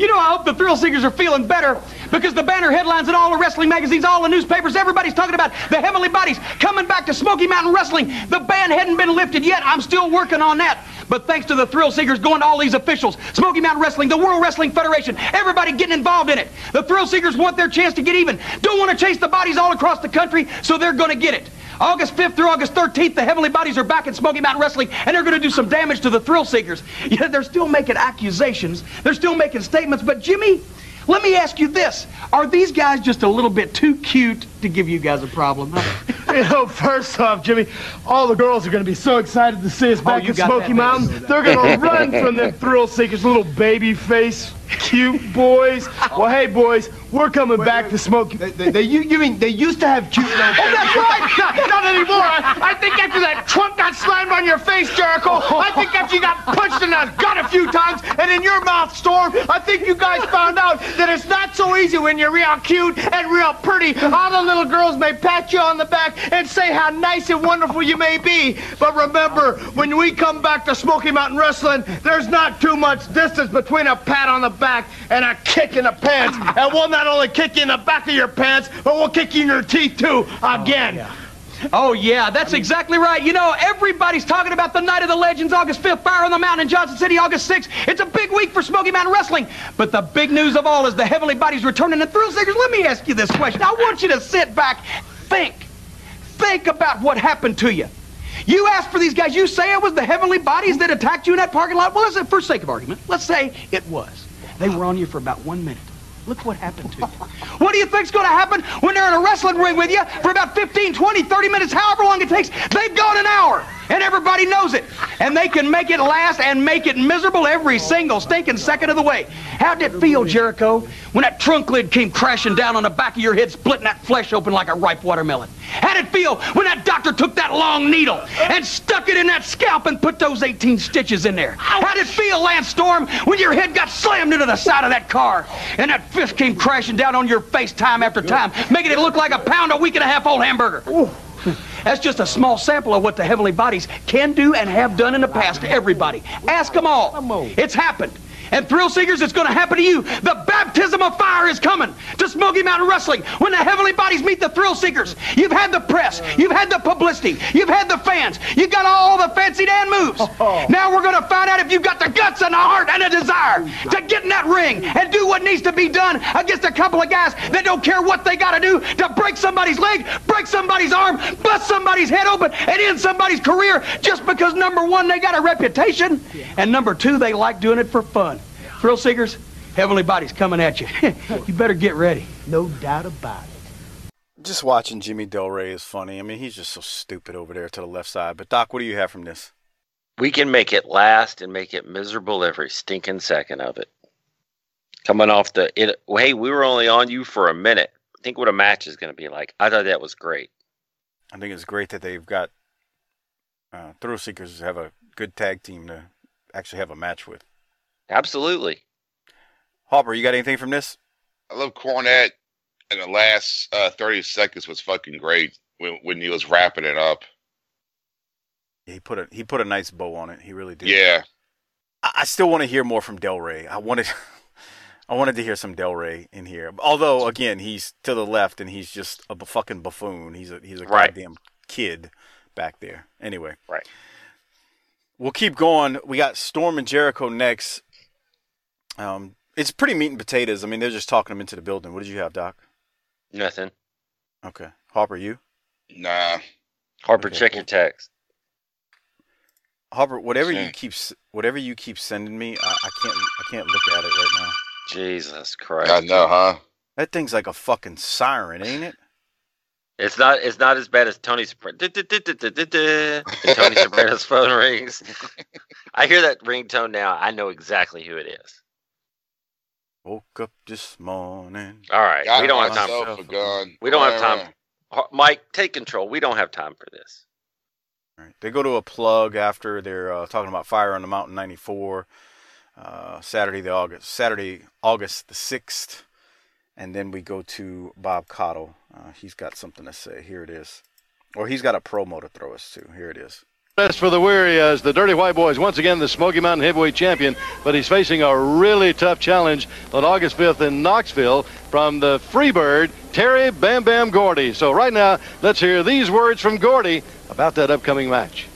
You know, I hope the Thrill Seekers are feeling better because the banner headlines in all the wrestling magazines, all the newspapers, everybody's talking about the Heavenly Bodies coming back to Smoky Mountain Wrestling. The ban hadn't been lifted yet. I'm still working on that. But thanks to the Thrill Seekers going to all these officials, Smoky Mountain Wrestling, the World Wrestling Federation, everybody getting involved in it. The Thrill Seekers want their chance to get even. Don't want to chase the bodies all across the country, so they're going to get it. August 5th through August 13th, the Heavenly Bodies are back in Smoky Mountain Wrestling, and they're going to do some damage to the Thrill Seekers. They're still making accusations. They're still making statements. But, Jimmy, let me ask you this. Are these guys just a little bit too cute to give you guys a problem? huh?
You know, first off, Jimmy, all the girls are going to be so excited to see us oh, back
you
in Smoky Mountain. They're going to run from them thrill seekers, little baby face, cute boys. Well, hey, boys, we're coming back to Smoky.
They, they, they, you, you mean they used to have cute little
Oh, that's right. Not, not anymore. I, I think after that trunk got slammed on your face, Jericho, oh. I think after you got punched in the gut a few times and in your mouth, Storm, I think you guys found out that it's not so easy when you're real cute and real pretty. All the little girls may pat you on the back and say how nice and wonderful you may be. But remember, when we come back to Smoky Mountain Wrestling, there's not too much distance between a pat on the back and a kick in the pants. And we'll not only kick you in the back of your pants, but we'll kick you in your teeth too, again.
Oh, yeah, Oh, that's exactly right. You know, everybody's talking about the Night of the Legends, August 5th, Fire on the Mountain in Johnson City, August 6th. It's a big week for Smoky Mountain Wrestling. But the big news of all is the Heavenly Bodies returning. And Thrill Seekers, let me ask you this question. I want you to sit back, think. Think about what happened to you. You asked for these guys. You say it was the Heavenly Bodies that attacked you in that parking lot. Well, let's say, for sake of argument, let's say it was. They were on you for about one minute. Look what happened to you. What do you think's going to happen when they're in a wrestling ring with you for about 15, 20, 30 minutes, however long it takes? They've gone an hour, and everybody knows it. And they can make it last and make it miserable every single stinking second of the way. How'd it feel, Jericho, when that trunk lid came crashing down on the back of your head, splitting that flesh open like a ripe watermelon? How'd it feel when that doctor took that long needle and stuck it in that scalp and put those 18 stitches in there? How'd it feel, Lance Storm, when your head got slammed into the side of that car and that fist came crashing down on your face time after time, making it look like a pound a week and a half old hamburger? That's just a small sample of what the heavenly bodies can do and have done in the past to everybody. Ask them all. It's happened. And Thrill Seekers, it's going to happen to you. The baptism of fire is coming to Smoky Mountain Wrestling when the heavenly bodies meet the Thrill Seekers. You've had the press, you've had the publicity, you've had the fans, you've got all the fancy Dan moves. Oh. Now we're going to find out if you've got the guts and the heart and the desire to get in that ring and do what needs to be done against a couple of guys that don't care what they got to do to break somebody's leg, break somebody's arm, bust somebody's head open, and end somebody's career just because number one, they got a reputation, and number two, they like doing it for fun. Thrill Seekers, heavenly bodies coming at you. you better get ready. No doubt about it.
Just watching Jimmy Del Rey is funny. I mean, he's just so stupid over there to the left side. But Doc, what do you have from this?
We can make it last and make it miserable every stinking second of it. Coming off the it, hey, we were only on you for a minute. Think what a match is going to be like. I thought that was great.
I think it's great that they've got uh, Thrill Seekers have a good tag team to actually have a match with.
Absolutely.
Hopper, you got anything from this?
I love Cornette, and the last uh, 30 seconds was fucking great when, when he was wrapping it up.
He put a he put a nice bow on it. He really did.
Yeah.
I, I still want to hear more from Del Rey. I wanted I wanted to hear some Del Rey in here. Although again, he's to the left and he's just a fucking buffoon. He's a he's a
Right.
goddamn kid back there. Anyway.
Right.
We'll keep going. We got Storm and Jericho next. Um, it's pretty meat and potatoes. I mean, they're just talking them into the building. What did you have, Doc?
Nothing.
Okay, Hopper, you?
Nah.
Harper,
Okay,
check
cool.
your text.
Harper, whatever you keep whatever you keep sending me, I, I can't I can't look at it right now.
Jesus Christ.
I know, huh?
That thing's like a fucking siren, ain't it?
It's not. It's not as bad as Tony Soprano. Tony Soprano's phone rings. I hear that ringtone now. I know exactly who it is.
Woke up this morning.
All right,
Got
we don't have time.
myself a gun.
We don't have time. Ho- Mike, take control. We don't have time for this.
All right. They go to a plug after they're uh, talking about Fire on the Mountain '94, uh, Saturday the August Saturday August the sixth, and then we go to Bob Caudle. Uh, he's got something to say. Here it is, or he's got a promo to throw us to. Here it is.
Rest for the weary as the Dirty White Boys, once again the Smoky Mountain Heavyweight Champion, but he's facing a really tough challenge on August 5th in Knoxville from the Freebird, Terry Bam Bam Gordy. So right now, let's hear these words from Gordy about that upcoming match.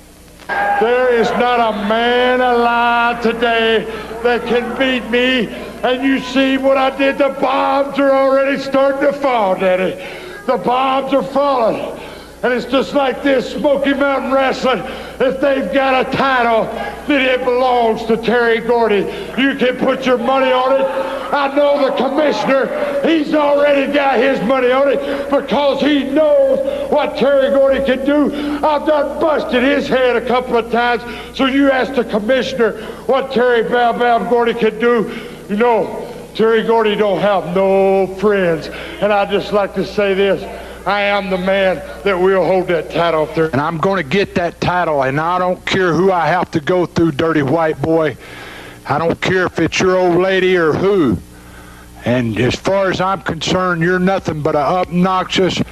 There is not a man alive today that can beat me. And you see what I did? The bombs are already starting to fall, Daddy. The bombs are falling. And it's just like this Smoky Mountain Wrestling. If they've got a title, then it belongs to Terry Gordy. You can put your money on it. I know the commissioner, he's already got his money on it because he knows what Terry Gordy can do. I've done busted his head a couple of times. So you ask the commissioner what Terry Bam Bam Gordy can do. You know, Terry Gordy don't have no friends. And I'd just like to say this. I am the man that will hold that title there. And I'm going to get that title, and I don't care who I have to go through, dirty white boy. I don't care if it's your old lady or who. And as far as I'm concerned, you're nothing but a obnoxious,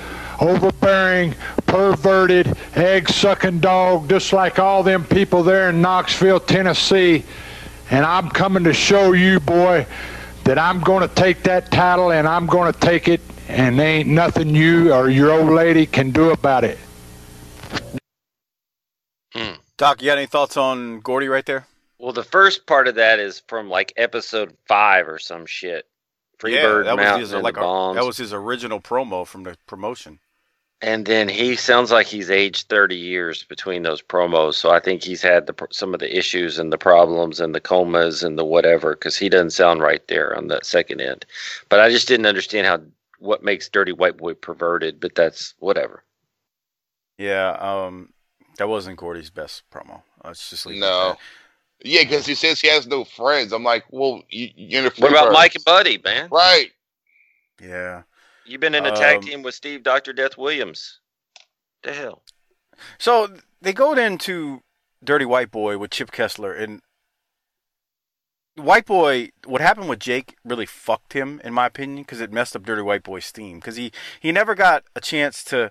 overbearing, perverted, egg-sucking dog, just like all them people there in Knoxville, Tennessee. And I'm coming to show you, boy, that I'm going to take that title and I'm going to take it, and there ain't nothing you or your old lady can do about it. Hmm.
Doc, you got any thoughts on Gordy right there?
Well, the first part of that is from like episode five or some shit. Freebird
that
Mountain
was his like a- that was his original promo from the promotion.
And then he sounds like he's aged 30 years between those promos. So I think he's had the, some of the issues and the problems and the comas and the whatever because he doesn't sound right there on that second end. But I just didn't understand how what makes Dirty White Boy perverted, but that's whatever.
Yeah, um, that wasn't Gordy's best promo. Let's just leave it at
No. Yeah, because he says he has no friends. I'm like, well, you, you're in a
What about
Freebirds.
Mike and Buddy, man?
Right.
Yeah.
You've been in a tag
Um,
team with Steve Dr. Death Williams. The hell?
So they go into Dirty White Boy with Chip Kessler, and White Boy. What happened with Jake really fucked him, in my opinion, because it messed up Dirty White Boy's steam. Because he he never got a chance to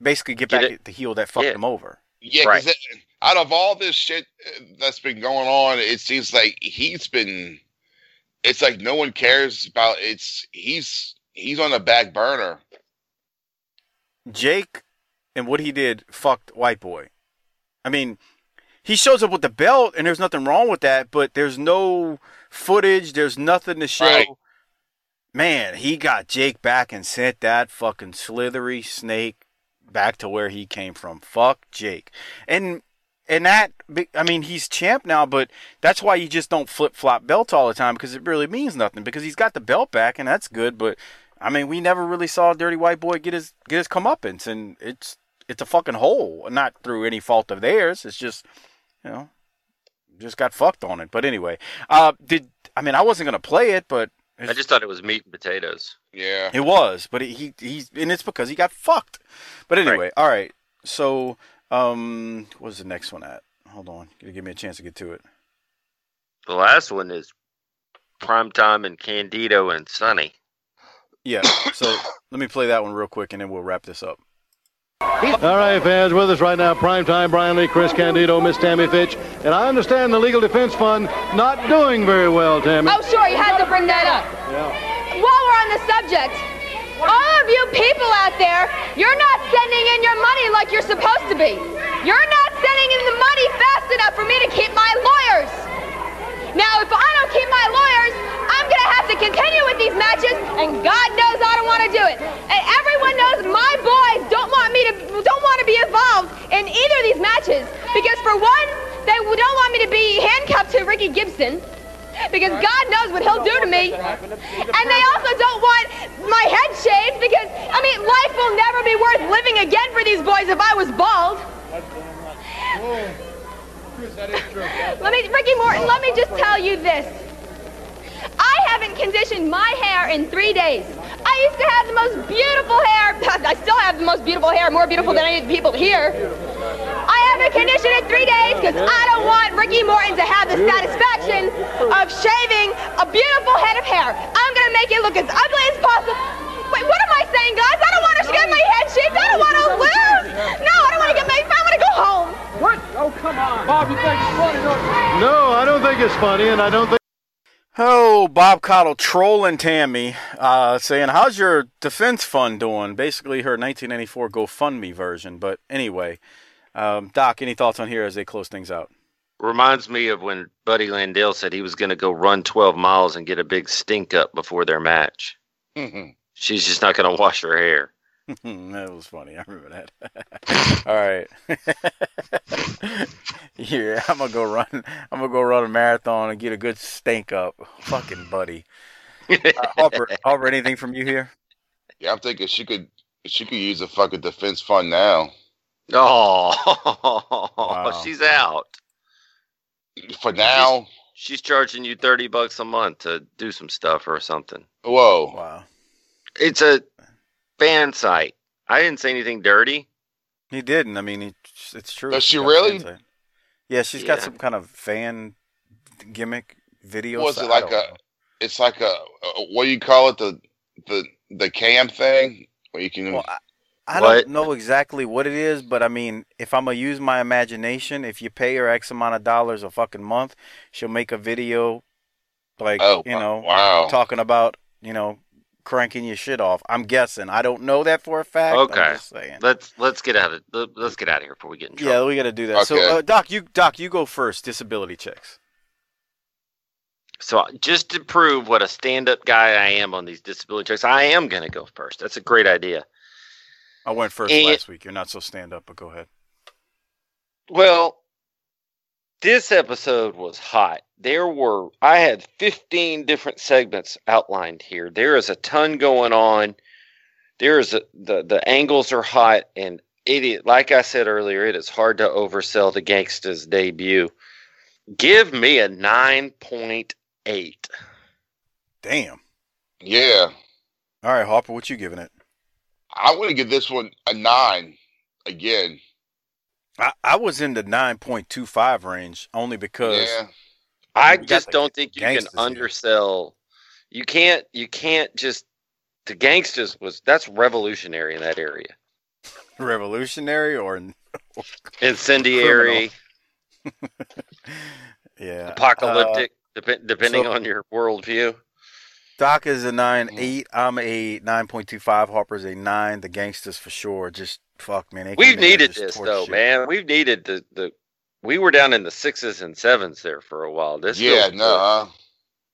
basically get,
Get
back
it-
at the heel that fucked
Yeah.
him over.
Yeah, because out of all this shit uh, that's been going on, it seems like he's been. It's like no one cares about. It's he's he's on the back burner.
Jake and what he did fucked White Boy. I mean, he shows up with the belt, and there's nothing wrong with that, but there's no footage, there's nothing to show.
Right.
Man, he got Jake back and sent that fucking slithery snake back to where he came from. Fuck Jake. And and that I mean he's champ now, but that's why you just don't flip flop belts all the time because it really means nothing because he's got the belt back and that's good, but I mean we never really saw Dirty White Boy get his get his comeuppance and it's it's a fucking hole, not through any fault of theirs. It's just you know just got fucked on it. But anyway, uh did I mean I wasn't gonna play it, but
I just thought it was meat and potatoes.
Yeah.
it was, but he he's and it's because he got fucked. But anyway, all right. So, um, what's the next one at? Hold on, gotta give me a chance to get to it.
The last one is Primetime and Candido and Sunny.
Yeah. So let me play that one real quick, and then we'll wrap this up.
All right, fans, with us right now, primetime Brian Lee, Chris Candido, Miss Tammy Fytch. And I understand the Legal Defense Fund not doing very well, Tammy.
Oh, sure, you had to bring that up. Yeah. While we're on the subject, all of you people out there, you're not sending in your money like you're supposed to be. You're not sending in the money fast enough for me to keep my lawyers. Now, if I don't keep my lawyers, going to have to continue with these matches, and God knows I don't want to do it. And everyone knows my boys don't want me to don't want to be involved in either of these matches because, for one, they don't want me to be handcuffed to Ricky Gibson because God knows what he'll do to me. And they also don't want my head shaved because, I mean, life will never be worth living again for these boys if I was bald. Let me, Ricky Morton, let me just tell you this. I haven't conditioned my hair in three days. I used to have the most beautiful hair. I still have the most beautiful hair, more beautiful than any of the people here. I haven't conditioned in three days because I don't want Ricky Morton to have the satisfaction of shaving a beautiful head of hair. I'm going to make it look as ugly as possible. Wait, what am I saying, guys? I don't want to get my head shaved. I don't want to lose. No, I don't want to get my. I want to go home.
What? Oh, come on. Bob, you think it's funny, don't you?
No, I don't think it's funny, and I don't think.
Oh, Bob Caudle trolling Tammy, uh, saying, "How's your defense fund doing?" Basically, her 1994 GoFundMe version. But anyway, um, Doc, any thoughts on here as they close things out?
Reminds me of when Buddy Landel said he was going to go run 12 miles and get a big stink up before their match. She's just not going to wash her hair.
that was funny. I remember that. All right. yeah, I'm gonna go run. I'm gonna go run a marathon and get a good stink up. Fucking buddy. Uh, Harper, Harper, anything from you here?
Yeah, I'm thinking she could she could use a fucking defense fund now.
Oh, she's out.
For now.
She's charging you 30 bucks a month to do some stuff or something.
Whoa.
Wow.
It's a fan site. I didn't say anything dirty.
He didn't. I mean, it's, it's true.
Does she really?
fans there. Yeah, she's got some kind of fan gimmick video.
Was it like a?
know.
It's like a, a what do you call it? The the the cam thing where you can.
I
What?
don't know exactly what it is, but I mean, if I'm gonna use my imagination, if you pay her X amount of dollars a fucking month, she'll make a video, like
Oh,
you know,
wow.
talking about you know cranking your shit off. I'm guessing. I don't know that for a fact. I'm
Okay.
just saying.
Let's let's get out of let- let's get out of here before we get in trouble.
Yeah, we got to do that. So, uh, Doc, you Doc, you go first. Disability checks.
So just to prove what a stand-up guy I am on these disability checks, I am going to go first. That's a great idea.
I went first
And-
last week. You're not so stand up, but go ahead.
Well, this episode was hot. There were I had 15 different segments outlined here. There is a ton going on. There is a, the the angles are hot and it like I said earlier, it is hard to oversell the Gangsta's debut. Give me a 9.8.
Damn.
Yeah.
All right, Harper, what you giving it?
I want to give this one a nine again.
I, I was in the 9.25 range only because
Yeah.
I just don't think you can
gangsters here.
undersell. You can't. You can't just. The gangsters was that's revolutionary in that area.
revolutionary or
Incendiary,
yeah,
apocalyptic, uh, dep- depending
so-
on your worldview.
Doc is a nine eight. I'm a nine point two five. Harper's a nine. The gangsters for sure. Just fuck man. they
We've
came in and
needed this though,
shit.
man. We've needed the the. We were down in the sixes and sevens there for a while. This
Yeah,
feels
no, huh?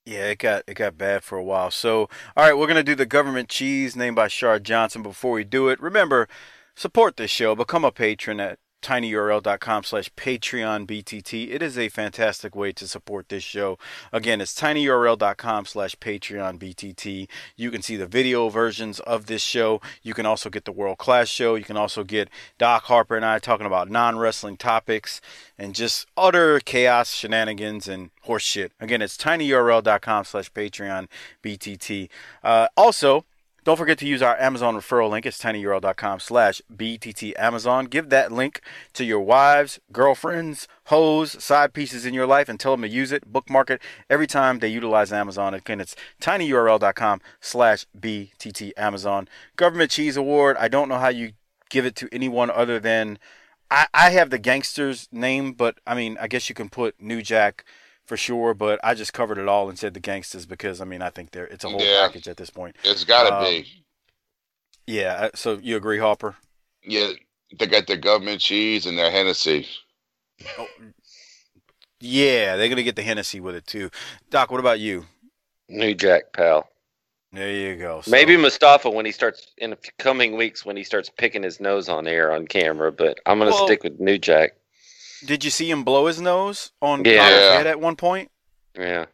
Yeah, it got it got bad for a while. So, all right, we're gonna do the government cheese named by Shard Johnson. Before we do it, remember support this show. Become a patron at tinyurl.com slash patreon btt it is a fantastic way to support this show. Again it's tinyurl.com slash patreon btt you can see the video versions of this show. You can also get the world class show. You can also get doc harper and i talking about non-wrestling topics and just utter chaos shenanigans and horseshit again it's tinyurl.com slash patreon btt uh, also don't forget to use our Amazon referral link. It's tinyurl.com slash BTT Amazon. Give that link to your wives, girlfriends, hoes, side pieces in your life and tell them to use it. Bookmark it every time they utilize Amazon. Again, it's tinyurl.com slash BTT Amazon. Government Cheese Award. I don't know how you give it to anyone other than I, I have the gangster's name, but I mean, I guess you can put New Jack for sure, but I just covered it all and said the gangsters because I mean I think they're it's a whole
Yeah.
package at this point.
It's got to
Um,
be.
Yeah, uh, so you agree, Hopper?
Yeah, they got their government cheese and their Hennessy.
Yeah, they're gonna get the Hennessy with it too. Doc, what about you?
New Jack, pal.
There you go. So-
Maybe Mustafa when he starts in the coming weeks when he starts picking his nose on air on camera, but I'm gonna
Well-
stick with New Jack.
Did you see him blow his nose on
Yeah.
Caudle's head at one point?
Yeah.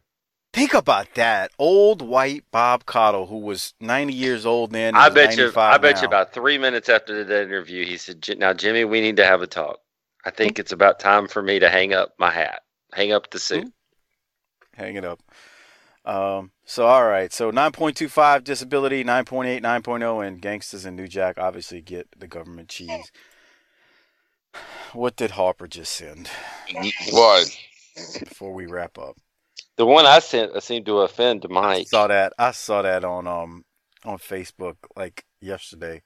Think about that. Old white Bob Caudle, who was 90 years old then.
I bet you. I bet you about three minutes after that interview, he said, "Now, Jimmy, we need to have a talk. I think it's about time for me to hang up my hat, hang up the suit."
Hang it up. Um, so, all right. So, 9.25 disability, 9.8, 9.0, and Gangsters and New Jack obviously get the government cheese. What did Harper just send?
What?
Before we wrap up.
The one I sent seemed to offend
I
Mike.
saw that. I saw that on um on Facebook like yesterday.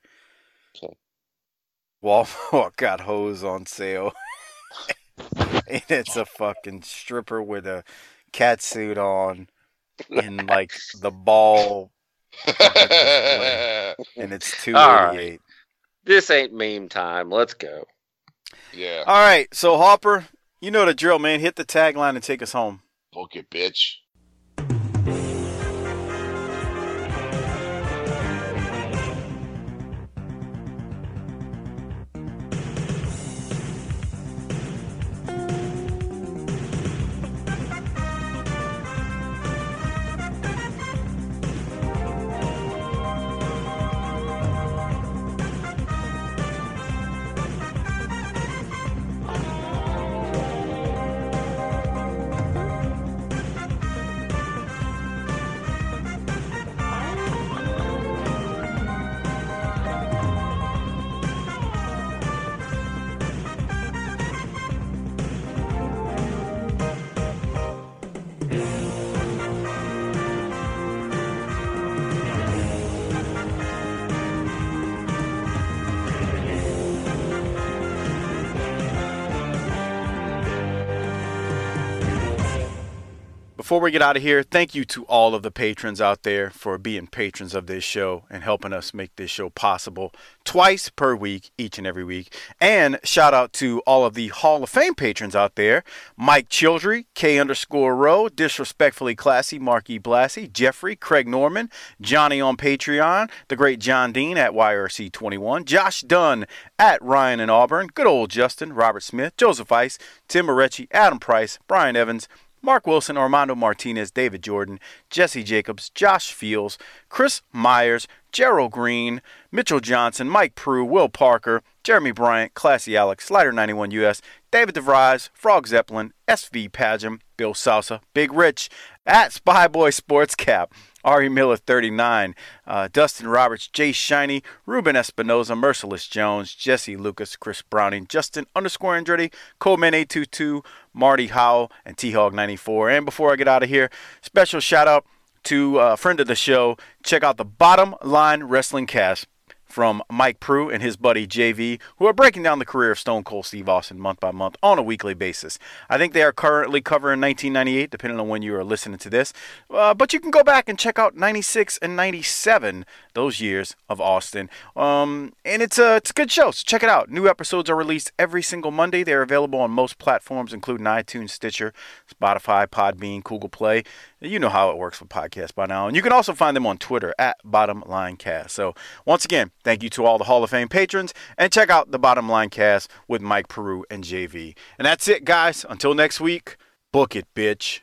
Walmart got hose on sale. and it's a fucking stripper with a cat suit on and like the ball and it's two
All right. This ain't meme time. Let's go.
Yeah.
All right, so Hopper, you know the drill, man. Hit the tagline and take us home.
Book it, bitch.
Before we get out of here, thank you to all of the patrons out there for being patrons of this show and helping us make this show possible twice per week, each and every week. And shout out to all of the Hall of Fame patrons out there Mike Childry, K underscore row, Disrespectfully Classy, Mark E. Jeffrey, Craig Norman, Johnny on Patreon, the great John Dean at YRC21, Josh Dunn at Ryan and Auburn, good old Justin, Robert Smith, Joseph Ice, Tim Moretti, Adam Price, Brian Evans, Mark Wilson, Armando Martinez, David Jordan, Jesse Jacobs, Josh Fields, Chris Myers, Gerald Green, Mitchell Johnson, Mike Prue, Will Parker, Jeremy Bryant, Classy Alex, Slider 91 US, David DeVries, Frog Zeppelin, SV Pagem, Bill Salsa, Big Rich, at Spyboy Sports Cap, Ari Miller 39, uh, Dustin Roberts, Jay Shiny, Ruben Espinoza, Merciless Jones, Jesse Lucas, Chris Browning, Justin underscore Andretti, Coleman 822, Marty Howell, and T Hog 94. And before I get out of here, special shout out to a friend of the show. Check out the Bottom Line Wrestling Cast from Mike Prue and his buddy JV, who are breaking down the career of Stone Cold Steve Austin month by month on a weekly basis. I think they are currently covering 1998, depending on when you are listening to this. Uh, but you can go back and check out 96 and 97, those years of Austin. Um, and it's a, it's a good show, so check it out. New episodes are released every single Monday. They're available on most platforms, including iTunes, Stitcher, Spotify, Podbean, Google Play. You know how it works with podcasts by now. And you can also find them on Twitter at Bottom Line Cast. So, once again, thank you to all the Hall of Fame patrons. And check out the Bottom Line Cast with Mike Peru and JV. And that's it, guys. Until next week, book it, bitch.